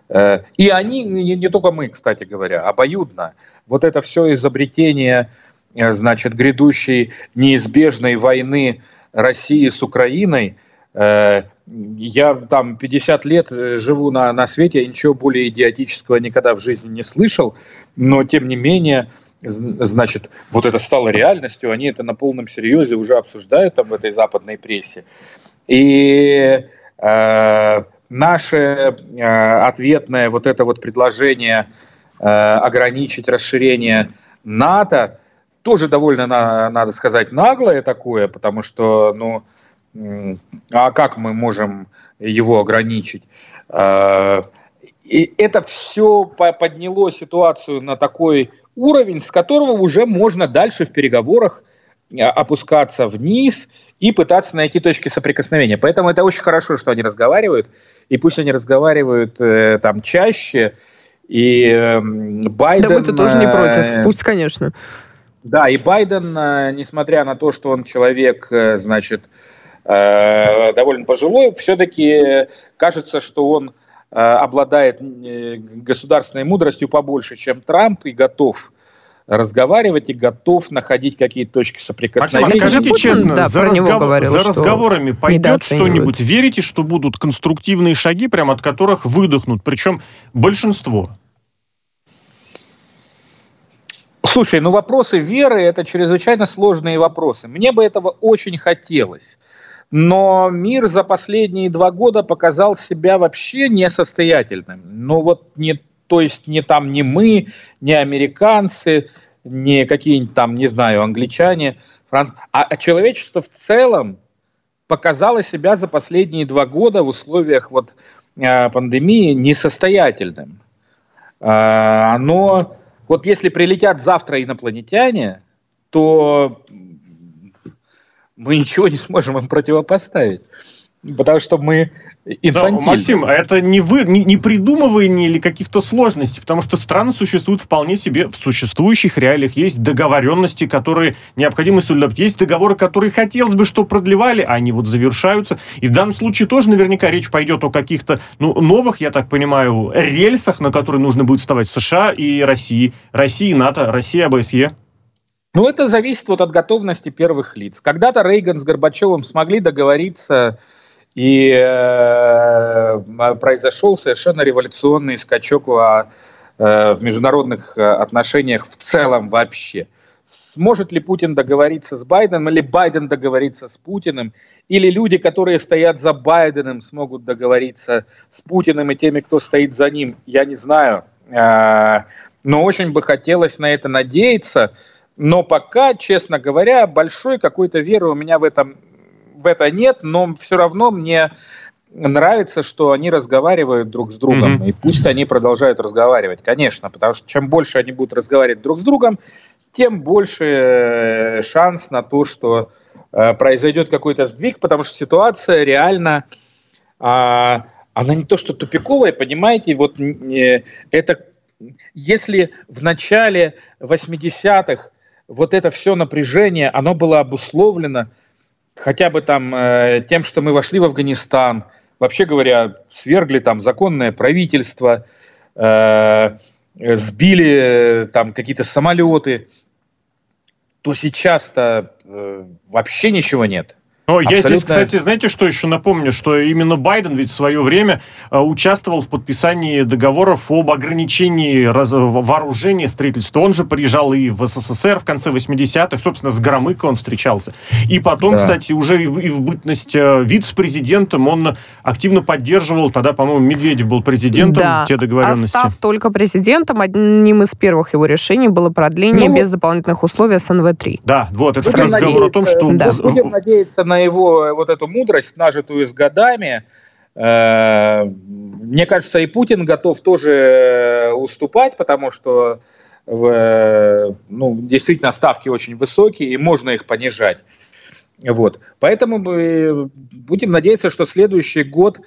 э, и они, не, только мы, кстати говоря, обоюдно, вот это все изобретение э, значит, грядущей неизбежной войны России с Украиной. Э, Я там 50 лет э, живу на, на свете, я ничего более идиотического никогда в жизни не слышал, но тем не менее, значит, вот это стало реальностью, они это на полном серьезе уже обсуждают там в этой западной прессе. И э, наше э, ответное вот это вот предложение э, ограничить расширение НАТО тоже довольно, на- надо сказать, наглое такое, потому что, ну, а как мы можем его ограничить? Э, И это все подняло ситуацию на такой уровень, с которого уже можно дальше в переговорах э, опускаться вниз и пытаться найти точки соприкосновения. Поэтому это очень хорошо, что они разговаривают, и пусть они разговаривают э, там чаще, и эм, Байден... Да мы-то тоже не э, против. Пусть, конечно. Да, и Байден, э, несмотря на то, что он человек, э, значит, э, довольно пожилой, все-таки кажется, что он обладает государственной мудростью побольше, чем Трамп, и готов разговаривать и готов находить какие-то точки соприкосновения. Максим, скажите Путин, честно, да, за, разгов... говорил, за разговорами пойдет что-нибудь? Верите, что будут конструктивные шаги, прямо от которых выдохнут? Причем большинство. Слушай, ну вопросы веры – это чрезвычайно сложные вопросы. Мне бы этого очень хотелось. Но мир за последние два года показал себя вообще несостоятельным. Ну вот не, то есть не там не мы, не американцы, не какие-нибудь там, не знаю, англичане, франц... а, а человечество в целом показало себя за последние два года в условиях вот э, пандемии несостоятельным. Э, оно вот если прилетят завтра инопланетяне, то мы ничего не сможем им противопоставить. Потому что мы инфантильны. Да, Максим, а это не вы, не, не придумывание или каких-то сложностей, потому что страны существуют вполне себе в существующих реалиях. Есть договоренности, которые необходимы соблюдать. Есть договоры, которые хотелось бы, что продлевали, а они вот завершаются. И в данном случае тоже наверняка речь пойдет о каких-то ну, новых, я так понимаю, рельсах, на которые нужно будет вставать США и России. России, НАТО, Россия, ОБСЕ. Ну, это зависит вот от готовности первых лиц. Когда-то Рейган с Горбачевым смогли договориться и э, произошел совершенно революционный скачок в, э, в международных э, отношениях в целом вообще. Сможет ли Путин договориться с Байденом, или Байден договориться с Путиным, или люди, которые стоят за Байденом, смогут договориться с Путиным и теми, кто стоит за ним, я не знаю. Э, но очень бы хотелось на это надеяться. Но пока, честно говоря, большой какой-то веры у меня в этом в это нет, но все равно мне нравится, что они разговаривают друг с другом, mm-hmm. и пусть они продолжают разговаривать, конечно, потому что чем больше они будут разговаривать друг с другом, тем больше э, шанс на то, что э, произойдет какой-то сдвиг, потому что ситуация реально, э, она не то что тупиковая, понимаете, вот э, это если в начале 80-х вот это все напряжение, оно было обусловлено хотя бы там э, тем, что мы вошли в Афганистан, вообще говоря, свергли там законное правительство, э, сбили там какие-то самолеты, то сейчас-то э, вообще ничего нет. Но Абсолютно... я здесь, кстати, знаете, что еще напомню, что именно Байден ведь в свое время э, участвовал в подписании договоров об ограничении раз... вооружения строительства. Он же приезжал и в СССР в конце 80-х, собственно, с Громыко он встречался. И потом, да. кстати, уже и в, и в бытность э, вице-президентом он активно поддерживал, тогда, по-моему, Медведев был президентом, да. те договоренности. А став только президентом, одним из первых его решений было продление ну, без дополнительных условий СНВ-3. Да, вот, это разговор о том, что... Да. Будем надеяться на его вот эту мудрость, нажитую с годами, э, мне кажется, и Путин готов тоже уступать, потому что в, ну, действительно ставки очень высокие, и можно их понижать. Вот. Поэтому мы будем надеяться, что следующий год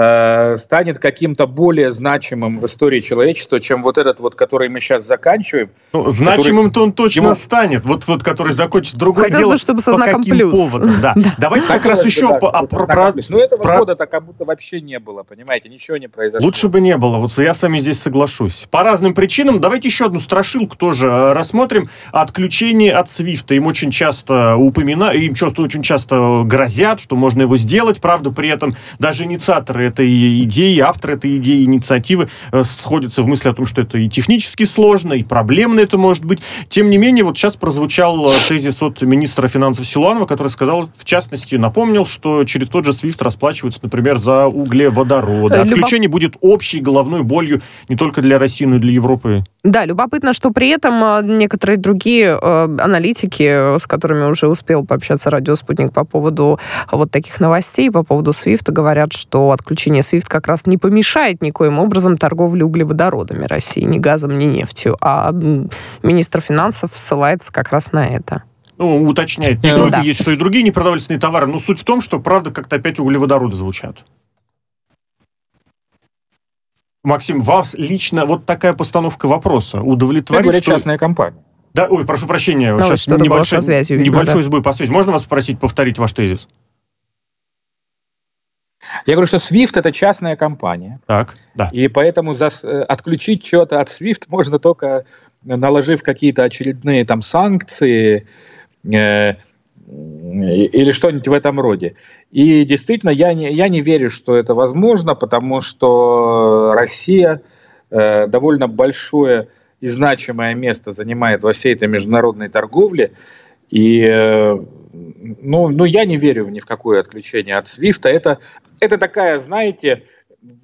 Э, станет каким-то более значимым в истории человечества, чем вот этот вот, который мы сейчас заканчиваем. Ну, значимым-то он точно ему... станет. Вот тот, который закончится. Другое Хотелось дело, бы, чтобы со знаком плюс. Поводом, да. Давайте как раз еще... А, про, Но этого года-то как будто вообще не было, понимаете? Ничего не произошло. Лучше бы не было. Вот я с вами здесь соглашусь. По разным причинам. Давайте еще одну страшилку тоже э, рассмотрим. Отключение от Свифта. Им очень часто упоминают, им часто, очень часто грозят, что можно его сделать. Правда, при этом даже инициаторы этой идеи, авторы этой идеи, инициативы э, сходятся в мысли о том, что это и технически сложно, и проблемно это может быть. Тем не менее, вот сейчас прозвучал э, тезис от министра финансов Силуанова, который сказал, в частности, напомнил, что через тот же SWIFT расплачиваются, например, за углеводороды. Э, Отключение будет общей головной болью не только для России, но и для Европы. Да, любопытно, что при этом некоторые другие аналитики, с которыми уже успел пообщаться радио «Спутник» по поводу вот таких новостей, по поводу SWIFT, говорят, что отключение SWIFT как раз не помешает никоим образом торговле углеводородами России, ни газом, ни нефтью. А министр финансов ссылается как раз на это. Ну, уточняет, не ну, только да. есть, что и другие непродовольственные товары, но суть в том, что, правда, как-то опять углеводороды звучат. Максим, вас лично вот такая постановка вопроса удовлетворит? Это что... частная компания. Да, ой, прошу прощения, Ну, сейчас небольшой, связью, видимо, небольшой да. сбой по связи. Можно вас попросить повторить ваш тезис? Я говорю, что SWIFT это частная компания. Так, да. И поэтому зас- э, отключить что-то от SWIFT можно только наложив какие-то очередные там санкции э, или что-нибудь в этом роде. И действительно, я не, я не верю, что это возможно, потому что Россия э, довольно большое и значимое место занимает во всей этой международной торговле. И э, ну, ну, я не верю ни в какое отключение от Свифта. Это, это такая, знаете,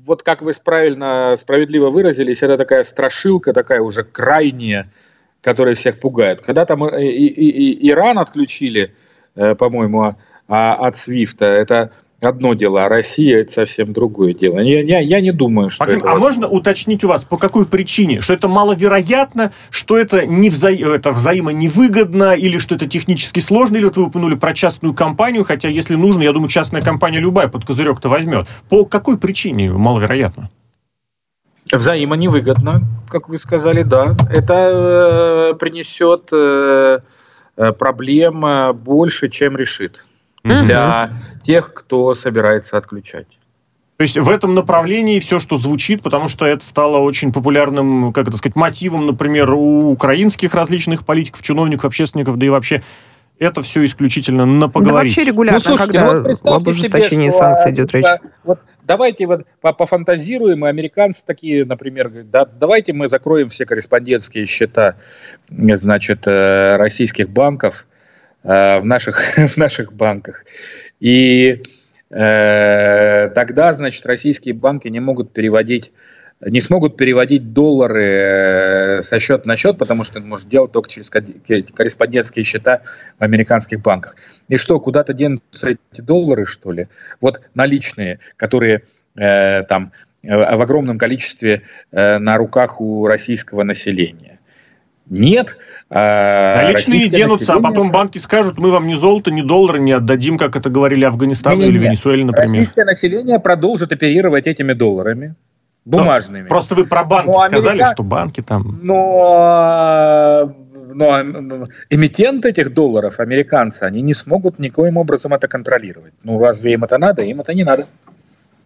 вот как вы правильно, справедливо выразились, это такая страшилка, такая уже крайняя, которая всех пугает. Когда там и, и- и- Иран отключили, э, по-моему, а- от Свифта, это одно дело, а Россия это совсем другое дело. Я, я, я не думаю, что Максим, это а возможно. можно уточнить у вас, по какой причине? Что это маловероятно, что это, не вза... это взаимо невыгодно, или что это технически сложно, или вот вы упомянули про частную компанию, хотя, если нужно, я думаю, частная компания любая под козырек-то возьмет. По какой причине маловероятно? Взаимо невыгодно, как вы сказали, да. Это э, принесет э, э, проблем больше, чем решит Мгм. для тех, кто собирается отключать. То есть в этом направлении все, что звучит, потому что это стало очень популярным, как это сказать, мотивом, например, у украинских различных политиков, чиновников, общественников, да и вообще это все исключительно на Да поговорить. вообще регулярно, Ну, слушайте, когда вот представьте об ужесточении себе, что, санкций идет а, речь. Вот давайте вот по- пофантазируем, и американцы такие, например, говорят, да, давайте мы закроем все корреспондентские счета, значит, э, российских банков э, в наших, в наших банках. И э, тогда, значит, российские банки не могут переводить не смогут переводить доллары э, со счета на счет, потому что это может делать только через ко- корреспондентские счета в американских банках. И что, куда-то денутся эти доллары, что ли? Вот наличные, которые э, там э, в огромном количестве э, на руках у российского населения. Нет. а Наличные российское денутся, а потом банки скажут, мы вам ни золото, ни доллары не отдадим, как это говорили Афганистану или Не-не-не. Венесуэле, например. Российское население продолжит оперировать этими долларами, бумажными. Просто вы про банки Ну, сказали, Америка- что банки там... Но, но м, эмитент этих долларов, американцы, они не смогут никоим образом это контролировать. Ну, разве им это надо? Им это не надо.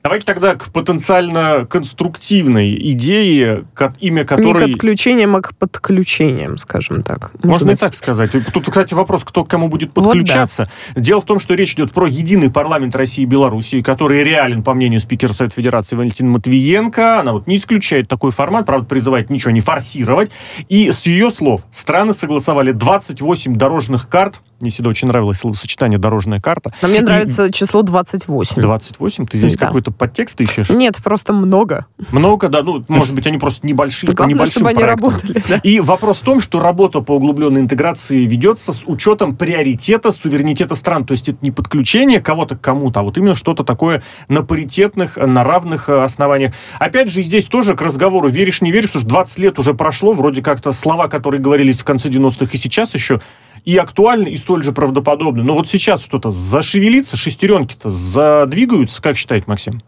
Давайте тогда к потенциально конструктивной идее, имя Не к которой... отключениям, а к подключениям, скажем так. Можно и так сказать. Тут, кстати, вопрос, кто к кому будет Вот подключаться. Дело в том, что речь идет про единый парламент России и Белоруссии, который реален, по мнению спикера Совета Федерации Валентина Матвиенко. Она вот не исключает такой формат, правда, призывает ничего не форсировать. И с ее слов, страны согласовали 28 дорожных карт. Мне всегда очень нравилось словосочетание «дорожная карта». Но мне И нравится число 28. 28? Ты здесь Да. какой-то подтекст ищешь? Нет, просто много. Много, да. Ну, может быть, они просто небольшие, по Главное, небольшим чтобы они проектам. работали. да. И вопрос в том, что работа по углубленной интеграции ведется с учетом приоритета суверенитета стран. То есть это не подключение кого-то к кому-то, а вот именно что-то такое на паритетных, на равных э, основаниях. Опять же, и здесь тоже к разговору веришь, не веришь, потому что 20 лет уже прошло, вроде как-то слова, которые говорились в конце 90-х и сейчас еще, и актуальны, и столь же правдоподобны. Но вот сейчас что-то зашевелится, шестеренки-то задвигаются, как считает Максим?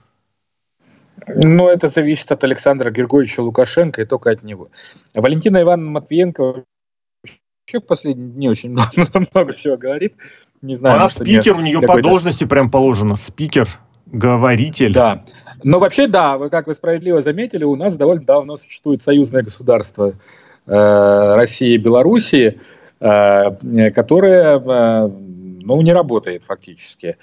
Ну, это зависит от Александра Григорьевича Лукашенко и только от него. Валентина Ивановна Матвиенко вообще в последние дни очень много, много всего говорит. Не знаю, Она спикер, у нее по должности прям положено. Спикер, говоритель. Да. Но вообще, да, вы, как вы справедливо заметили, у нас довольно давно существует союзное государство э, России и Белоруссии, э, которое э, ну, не работает фактически.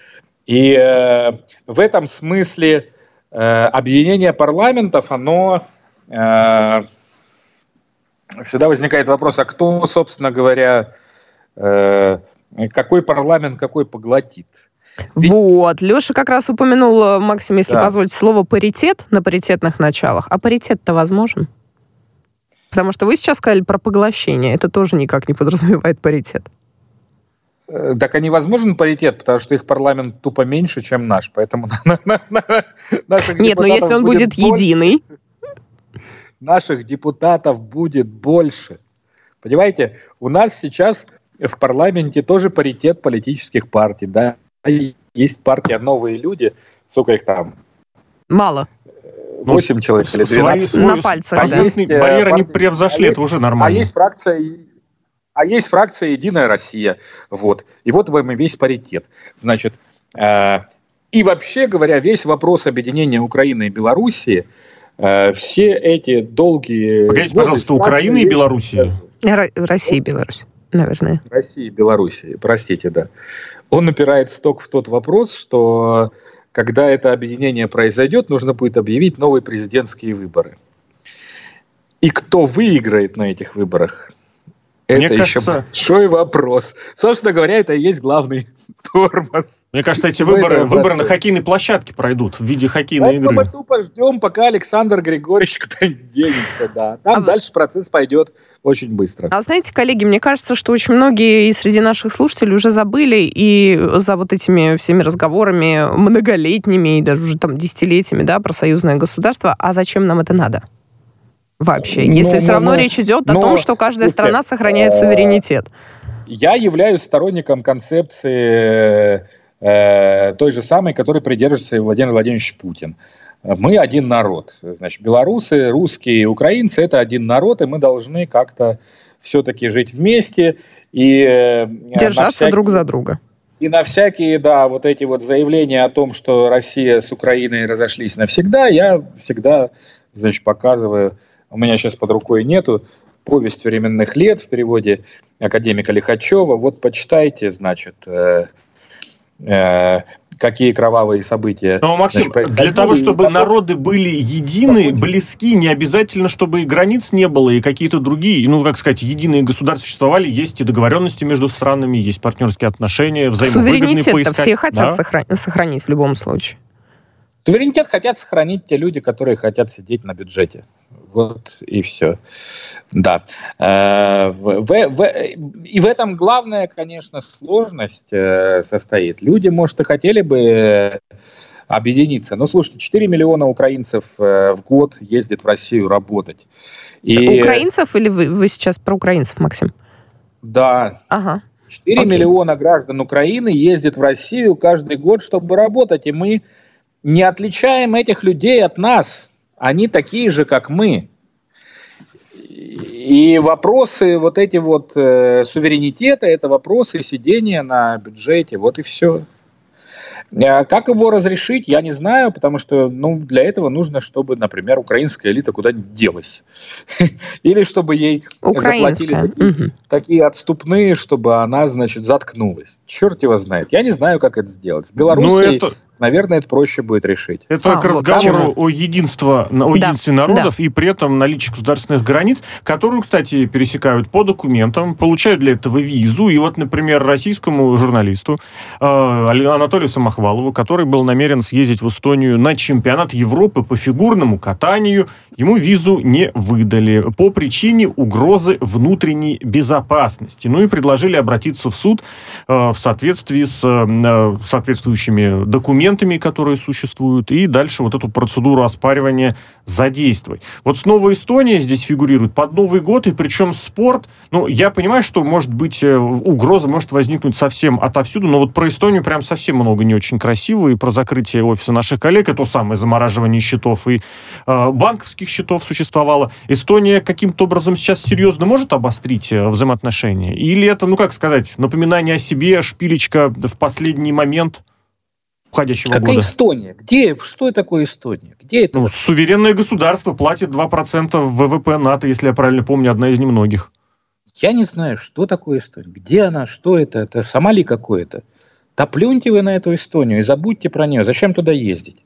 И э, в этом смысле объединение парламентов, оно... всегда возникает вопрос, а кто, собственно говоря, какой парламент какой поглотит? Ведь- Вот. Леша как раз упомянул, Максим, если Да. позволите, слово паритет на паритетных началах. А паритет-то возможен? Потому что вы сейчас сказали про поглощение. Это тоже никак не подразумевает паритет. Э, Так а невозможен паритет, потому что их парламент тупо меньше, чем наш, поэтому Нет, но если он будет единый, наших депутатов будет больше. Понимаете, у нас сейчас в парламенте тоже паритет политических партий, да, есть партия «Новые люди», сколько их там, мало. Ну, 8 человек или Свои 12? свой На пальцах, да. позитный Есть, э, барьер они партии- превзошли, а это уже А нормально. есть фракция, а есть фракция «Единая Россия». Вот. И вот вам и весь паритет. Значит, э, и вообще говоря, весь вопрос объединения Украины и Белоруссии, э, все эти долгие... Погодите, пожалуйста, Украины и Белоруссии? Россия и Беларусь, наверное. России и Белоруссии, простите, да. Он напирает сток в тот вопрос, что когда это объединение произойдет, нужно будет объявить новые президентские выборы. И кто выиграет на этих выборах, Мне это кажется- еще большой вопрос. Собственно говоря, это и есть главный тормоз. Мне кажется, эти выборы, выборы на хоккейной площадке пройдут в виде хоккейной Поэтому мы игры. тупо ждем, пока Александр Григорьевич куда-нибудь денется. Да. Там А дальше процесс пойдет очень быстро. А знаете, коллеги, мне кажется, что очень многие и среди наших слушателей уже забыли и за вот этими всеми разговорами многолетними и даже уже там десятилетиями, да, про союзное государство, а зачем нам это надо? Вообще, Ну, если ну, все равно ну, речь идет о но, том, что каждая слушайте, страна сохраняет э, суверенитет. Я являюсь сторонником концепции э, той же самой, которой придерживается Владимир Владимирович Путин. Мы один народ. Значит, белорусы, русские, украинцы – это один народ, и мы должны как-то все-таки жить вместе. И, э, Держаться всякий- друг за друга. И на всякие, да, вот эти вот заявления о том, что Россия с Украиной разошлись навсегда, я всегда, значит, показываю, у меня сейчас под рукой нету, повесть временных лет в переводе академика Лихачева. Вот почитайте, значит, э, э, какие кровавые события. Но, Максим, значит, происходили. для того, И чтобы потом- народы были едины, Закончим. близки, не обязательно, чтобы и границ не было, и какие-то другие, ну, как сказать, единые государства существовали, есть и договоренности между странами, есть партнерские отношения, взаимовыгодные поискать. все хотят Да. сохра- сохранить в любом случае. Суверенитет хотят сохранить те люди, которые хотят сидеть на бюджете. Вот и все. Да. Э, в- в- и в этом главная, конечно, сложность э, состоит. Люди, может, и хотели бы э, объединиться. Но слушайте, 4 миллиона украинцев в год ездят в Россию работать. И, Украинцев или вы, вы сейчас про украинцев, Максим? Да, Ага. 4 Окей. миллиона граждан Украины ездят в Россию каждый год, чтобы работать, и мы не отличаем этих людей от нас. Они такие же, как мы. И вопросы вот эти вот э, суверенитета, это вопросы сидения на бюджете, вот и все. А Как его разрешить, я не знаю, потому что ну, для этого нужно, чтобы, например, украинская элита куда-нибудь делась. Или чтобы ей заплатили такие отступные, чтобы она, значит, заткнулась. Черт его знает. Я не знаю, как это сделать. С Ну, это, наверное, это проще будет решить. это А, к вот разговору почему. о, единство, о Да, единстве народов и при этом наличии государственных границ, которую, кстати, пересекают по документам, получают для этого визу. И вот, например, российскому журналисту э, Анатолию Самохвалову, который был намерен съездить в Эстонию на чемпионат Европы по фигурному катанию, ему визу не выдали по причине угрозы внутренней безопасности. Ну и предложили обратиться в суд э, в соответствии с э, соответствующими документами, которые существуют, и дальше вот эту процедуру оспаривания задействовать. Вот снова Эстония здесь фигурирует под Новый год, и причем спорт, ну, я понимаю, что, может быть, э, угроза может возникнуть совсем отовсюду, но вот про Эстонию прям совсем много не очень красиво, и про закрытие офиса наших коллег, и то самое замораживание счетов, и э, банковских счетов существовало. Эстония каким-то образом сейчас серьезно может обострить э, взаимоотношения? Или это, ну, как сказать, напоминание о себе, шпилечка в последний момент уходящего Какая года? Эстония? Где? Что такое Эстония? Где это? Ну, суверенное государство платит 2% в ВВП НАТО, если я правильно помню, одна из немногих. Я не знаю, что такое Эстония. Где она? Что это? Это Сомали какое-то? Да плюньте вы на эту Эстонию и забудьте про нее. Зачем туда ездить?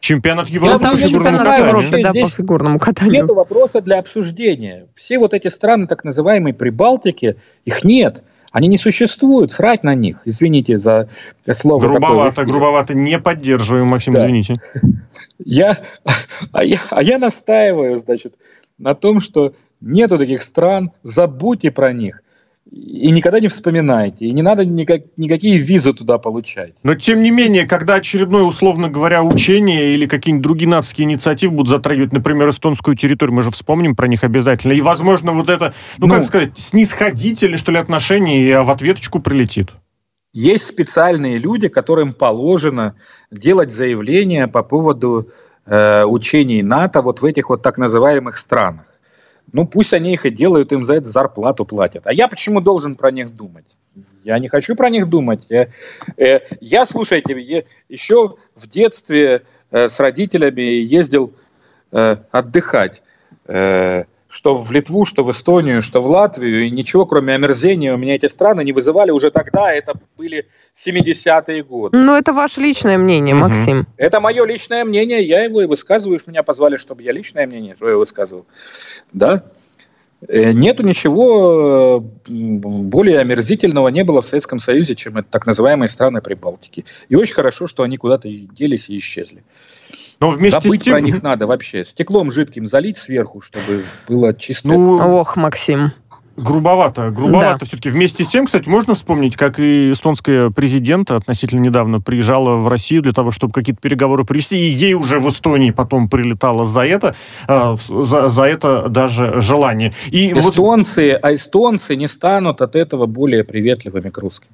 Чемпионат Европы там по фигурному катанию. Европы. Да, по фигурному катанию. Нет вопроса для обсуждения. Все вот эти страны так называемой Прибалтики, их нет. Они не существуют. Срать на них. Извините за слово. такое. Грубовато, грубовато. Не поддерживаем, Максим, Да. извините. Я, а, я, а я настаиваю, значит, на том, что нету таких стран, забудьте про них. И никогда не вспоминайте. И не надо никак, никакие визы туда получать. Но, тем не менее, когда очередное, условно говоря, учение или какие-нибудь другие нацкие инициативы будут затрагивать, например, эстонскую территорию, мы же вспомним про них обязательно. И, возможно, вот это, ну, Ну. как сказать, снисходительное, что ли, отношение, и в ответочку прилетит. Есть специальные люди, которым положено делать заявления по поводу э, учений НАТО вот в этих вот так называемых странах. Ну пусть они их и делают, им за это зарплату платят. А я почему должен про них думать? Я не хочу про них думать. Я, э, я слушайте, я еще в детстве э, с родителями ездил э, отдыхать. Э, что в Литву, что в Эстонию, что в Латвию, и ничего, кроме омерзения, у меня эти страны не вызывали уже тогда, это были 70-е годы. Ну, это ваше личное мнение, Мгм. Максим. Это мое личное мнение, я его и высказываю, уж меня позвали, чтобы я личное мнение свое высказывал. Да? Э, Нету ничего э, более омерзительного не было в Советском Союзе, чем это так называемые страны Прибалтики. И очень хорошо, что они куда-то и делись и исчезли. Но вместе Забыть с тем... про них надо вообще. Стеклом жидким залить сверху, чтобы было чисто. Ну, Ох, Максим. грубовато. Грубовато Да. все-таки. Вместе с тем, кстати, можно вспомнить, как и эстонская президент относительно недавно приезжала в Россию для того, чтобы какие-то переговоры привести, и ей уже в Эстонии потом прилетало за это, э, за, за это даже желание. И вот эстонцы, а эстонцы не станут от этого более приветливыми к русским.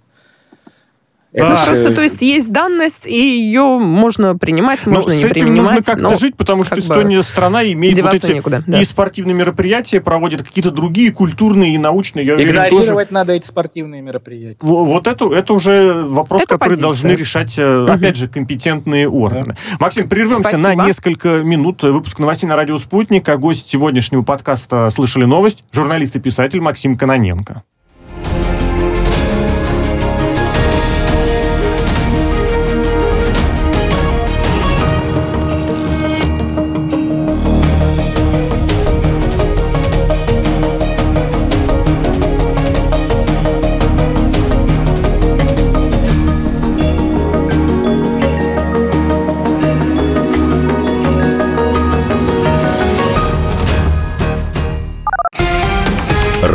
Да, ж, Просто, то есть, есть данность, и ее можно принимать, Но можно с не этим нужно принимать. как-то но жить, потому что как бы Эстония страна имеет вот эти некуда, да. и спортивные мероприятия, проводит какие-то другие культурные и научные, я уверен, тоже. Игнорировать надо эти спортивные мероприятия. Во- Вот это, это уже вопрос, Это который позиция. должны решать, э, опять же, компетентные органы. Максим, прервемся Спасибо. на несколько минут. Выпуск новостей на радио «Спутник». А гость сегодняшнего подкаста «Слышали новость» журналист и писатель Максим Каноненко.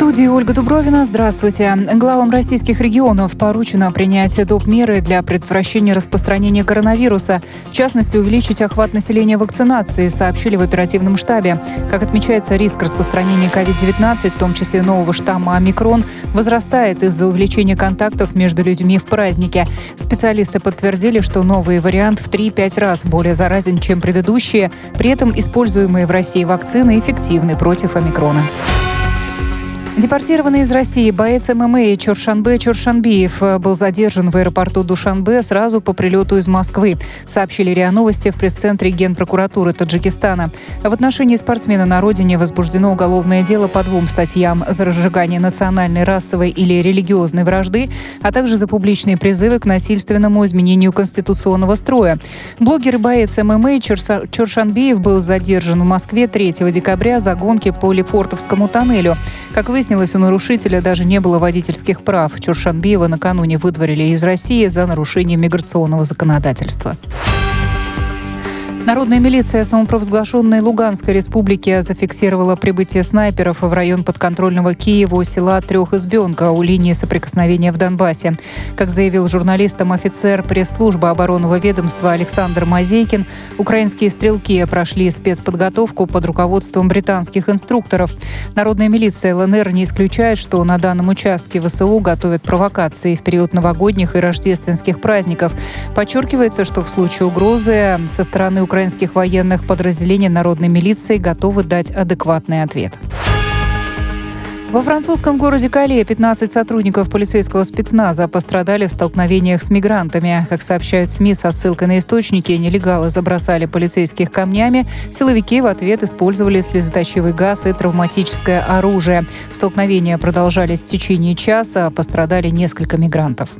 Студии Ольга Дубровина. Здравствуйте. Главам российских регионов поручено принять доп. меры для предотвращения распространения коронавируса. В частности, увеличить охват населения вакцинации, сообщили в оперативном штабе. Как отмечается, риск распространения COVID-19, в том числе нового штамма омикрон, возрастает из-за увеличения контактов между людьми в празднике. Специалисты подтвердили, что новый вариант в 3-5 раз более заразен, чем предыдущие. При этом используемые в России вакцины эффективны против омикрона. Депортированный из России боец ММА Чоршанбе Чоршанбиев э, был задержан в аэропорту Душанбе сразу по прилету из Москвы, сообщили РИА Новости в пресс-центре Генпрокуратуры Таджикистана. В отношении спортсмена на родине возбуждено уголовное дело по двум статьям за разжигание национальной, расовой или религиозной вражды, а также за публичные призывы к насильственному изменению конституционного строя. Блогер и боец ММА Чорса- Чоршанбиев был задержан в Москве 3 декабря за гонки по Лефортовскому тоннелю. Как выяснилось, у нарушителя даже не было водительских прав. Чуршанбиева накануне выдворили из России за нарушение миграционного законодательства. Народная милиция самопровозглашенной Луганской республики зафиксировала прибытие снайперов в район подконтрольного Киеву села Трехизбенка у линии соприкосновения в Донбассе. Как заявил журналистам офицер пресс-службы оборонного ведомства Александр Мазейкин, украинские стрелки прошли спецподготовку под руководством британских инструкторов. Народная милиция ЛНР не исключает, что на данном участке ВСУ готовят провокации в период новогодних и рождественских праздников. Подчеркивается, что в случае угрозы со стороны украинских военных подразделений народной милиции готовы дать адекватный ответ. Во французском городе Кале 15 сотрудников полицейского спецназа пострадали в столкновениях с мигрантами. Как сообщают СМИ со ссылкой на источники, нелегалы забросали полицейских камнями. Силовики в ответ использовали слезоточивый газ и травматическое оружие. Столкновения продолжались в течение часа, а пострадали несколько мигрантов.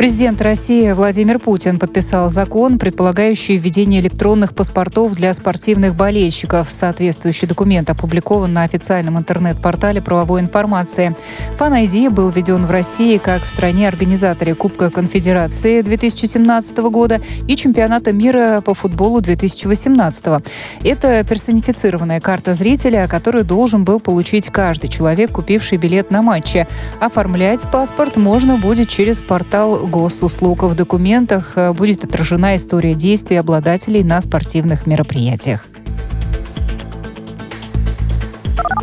Президент России Владимир Путин подписал закон, предполагающий введение электронных паспортов для спортивных болельщиков. Соответствующий документ опубликован на официальном интернет-портале правовой информации. Fan ID был введен в России как в стране-организаторе Кубка Конфедерации 2017 года и Чемпионата мира по футболу 2018. Это персонифицированная карта зрителя, которую должен был получить каждый человек, купивший билет на матче. Оформлять паспорт можно будет через портал госуслуг. В документах э, будет отражена история действий обладателей на спортивных мероприятиях.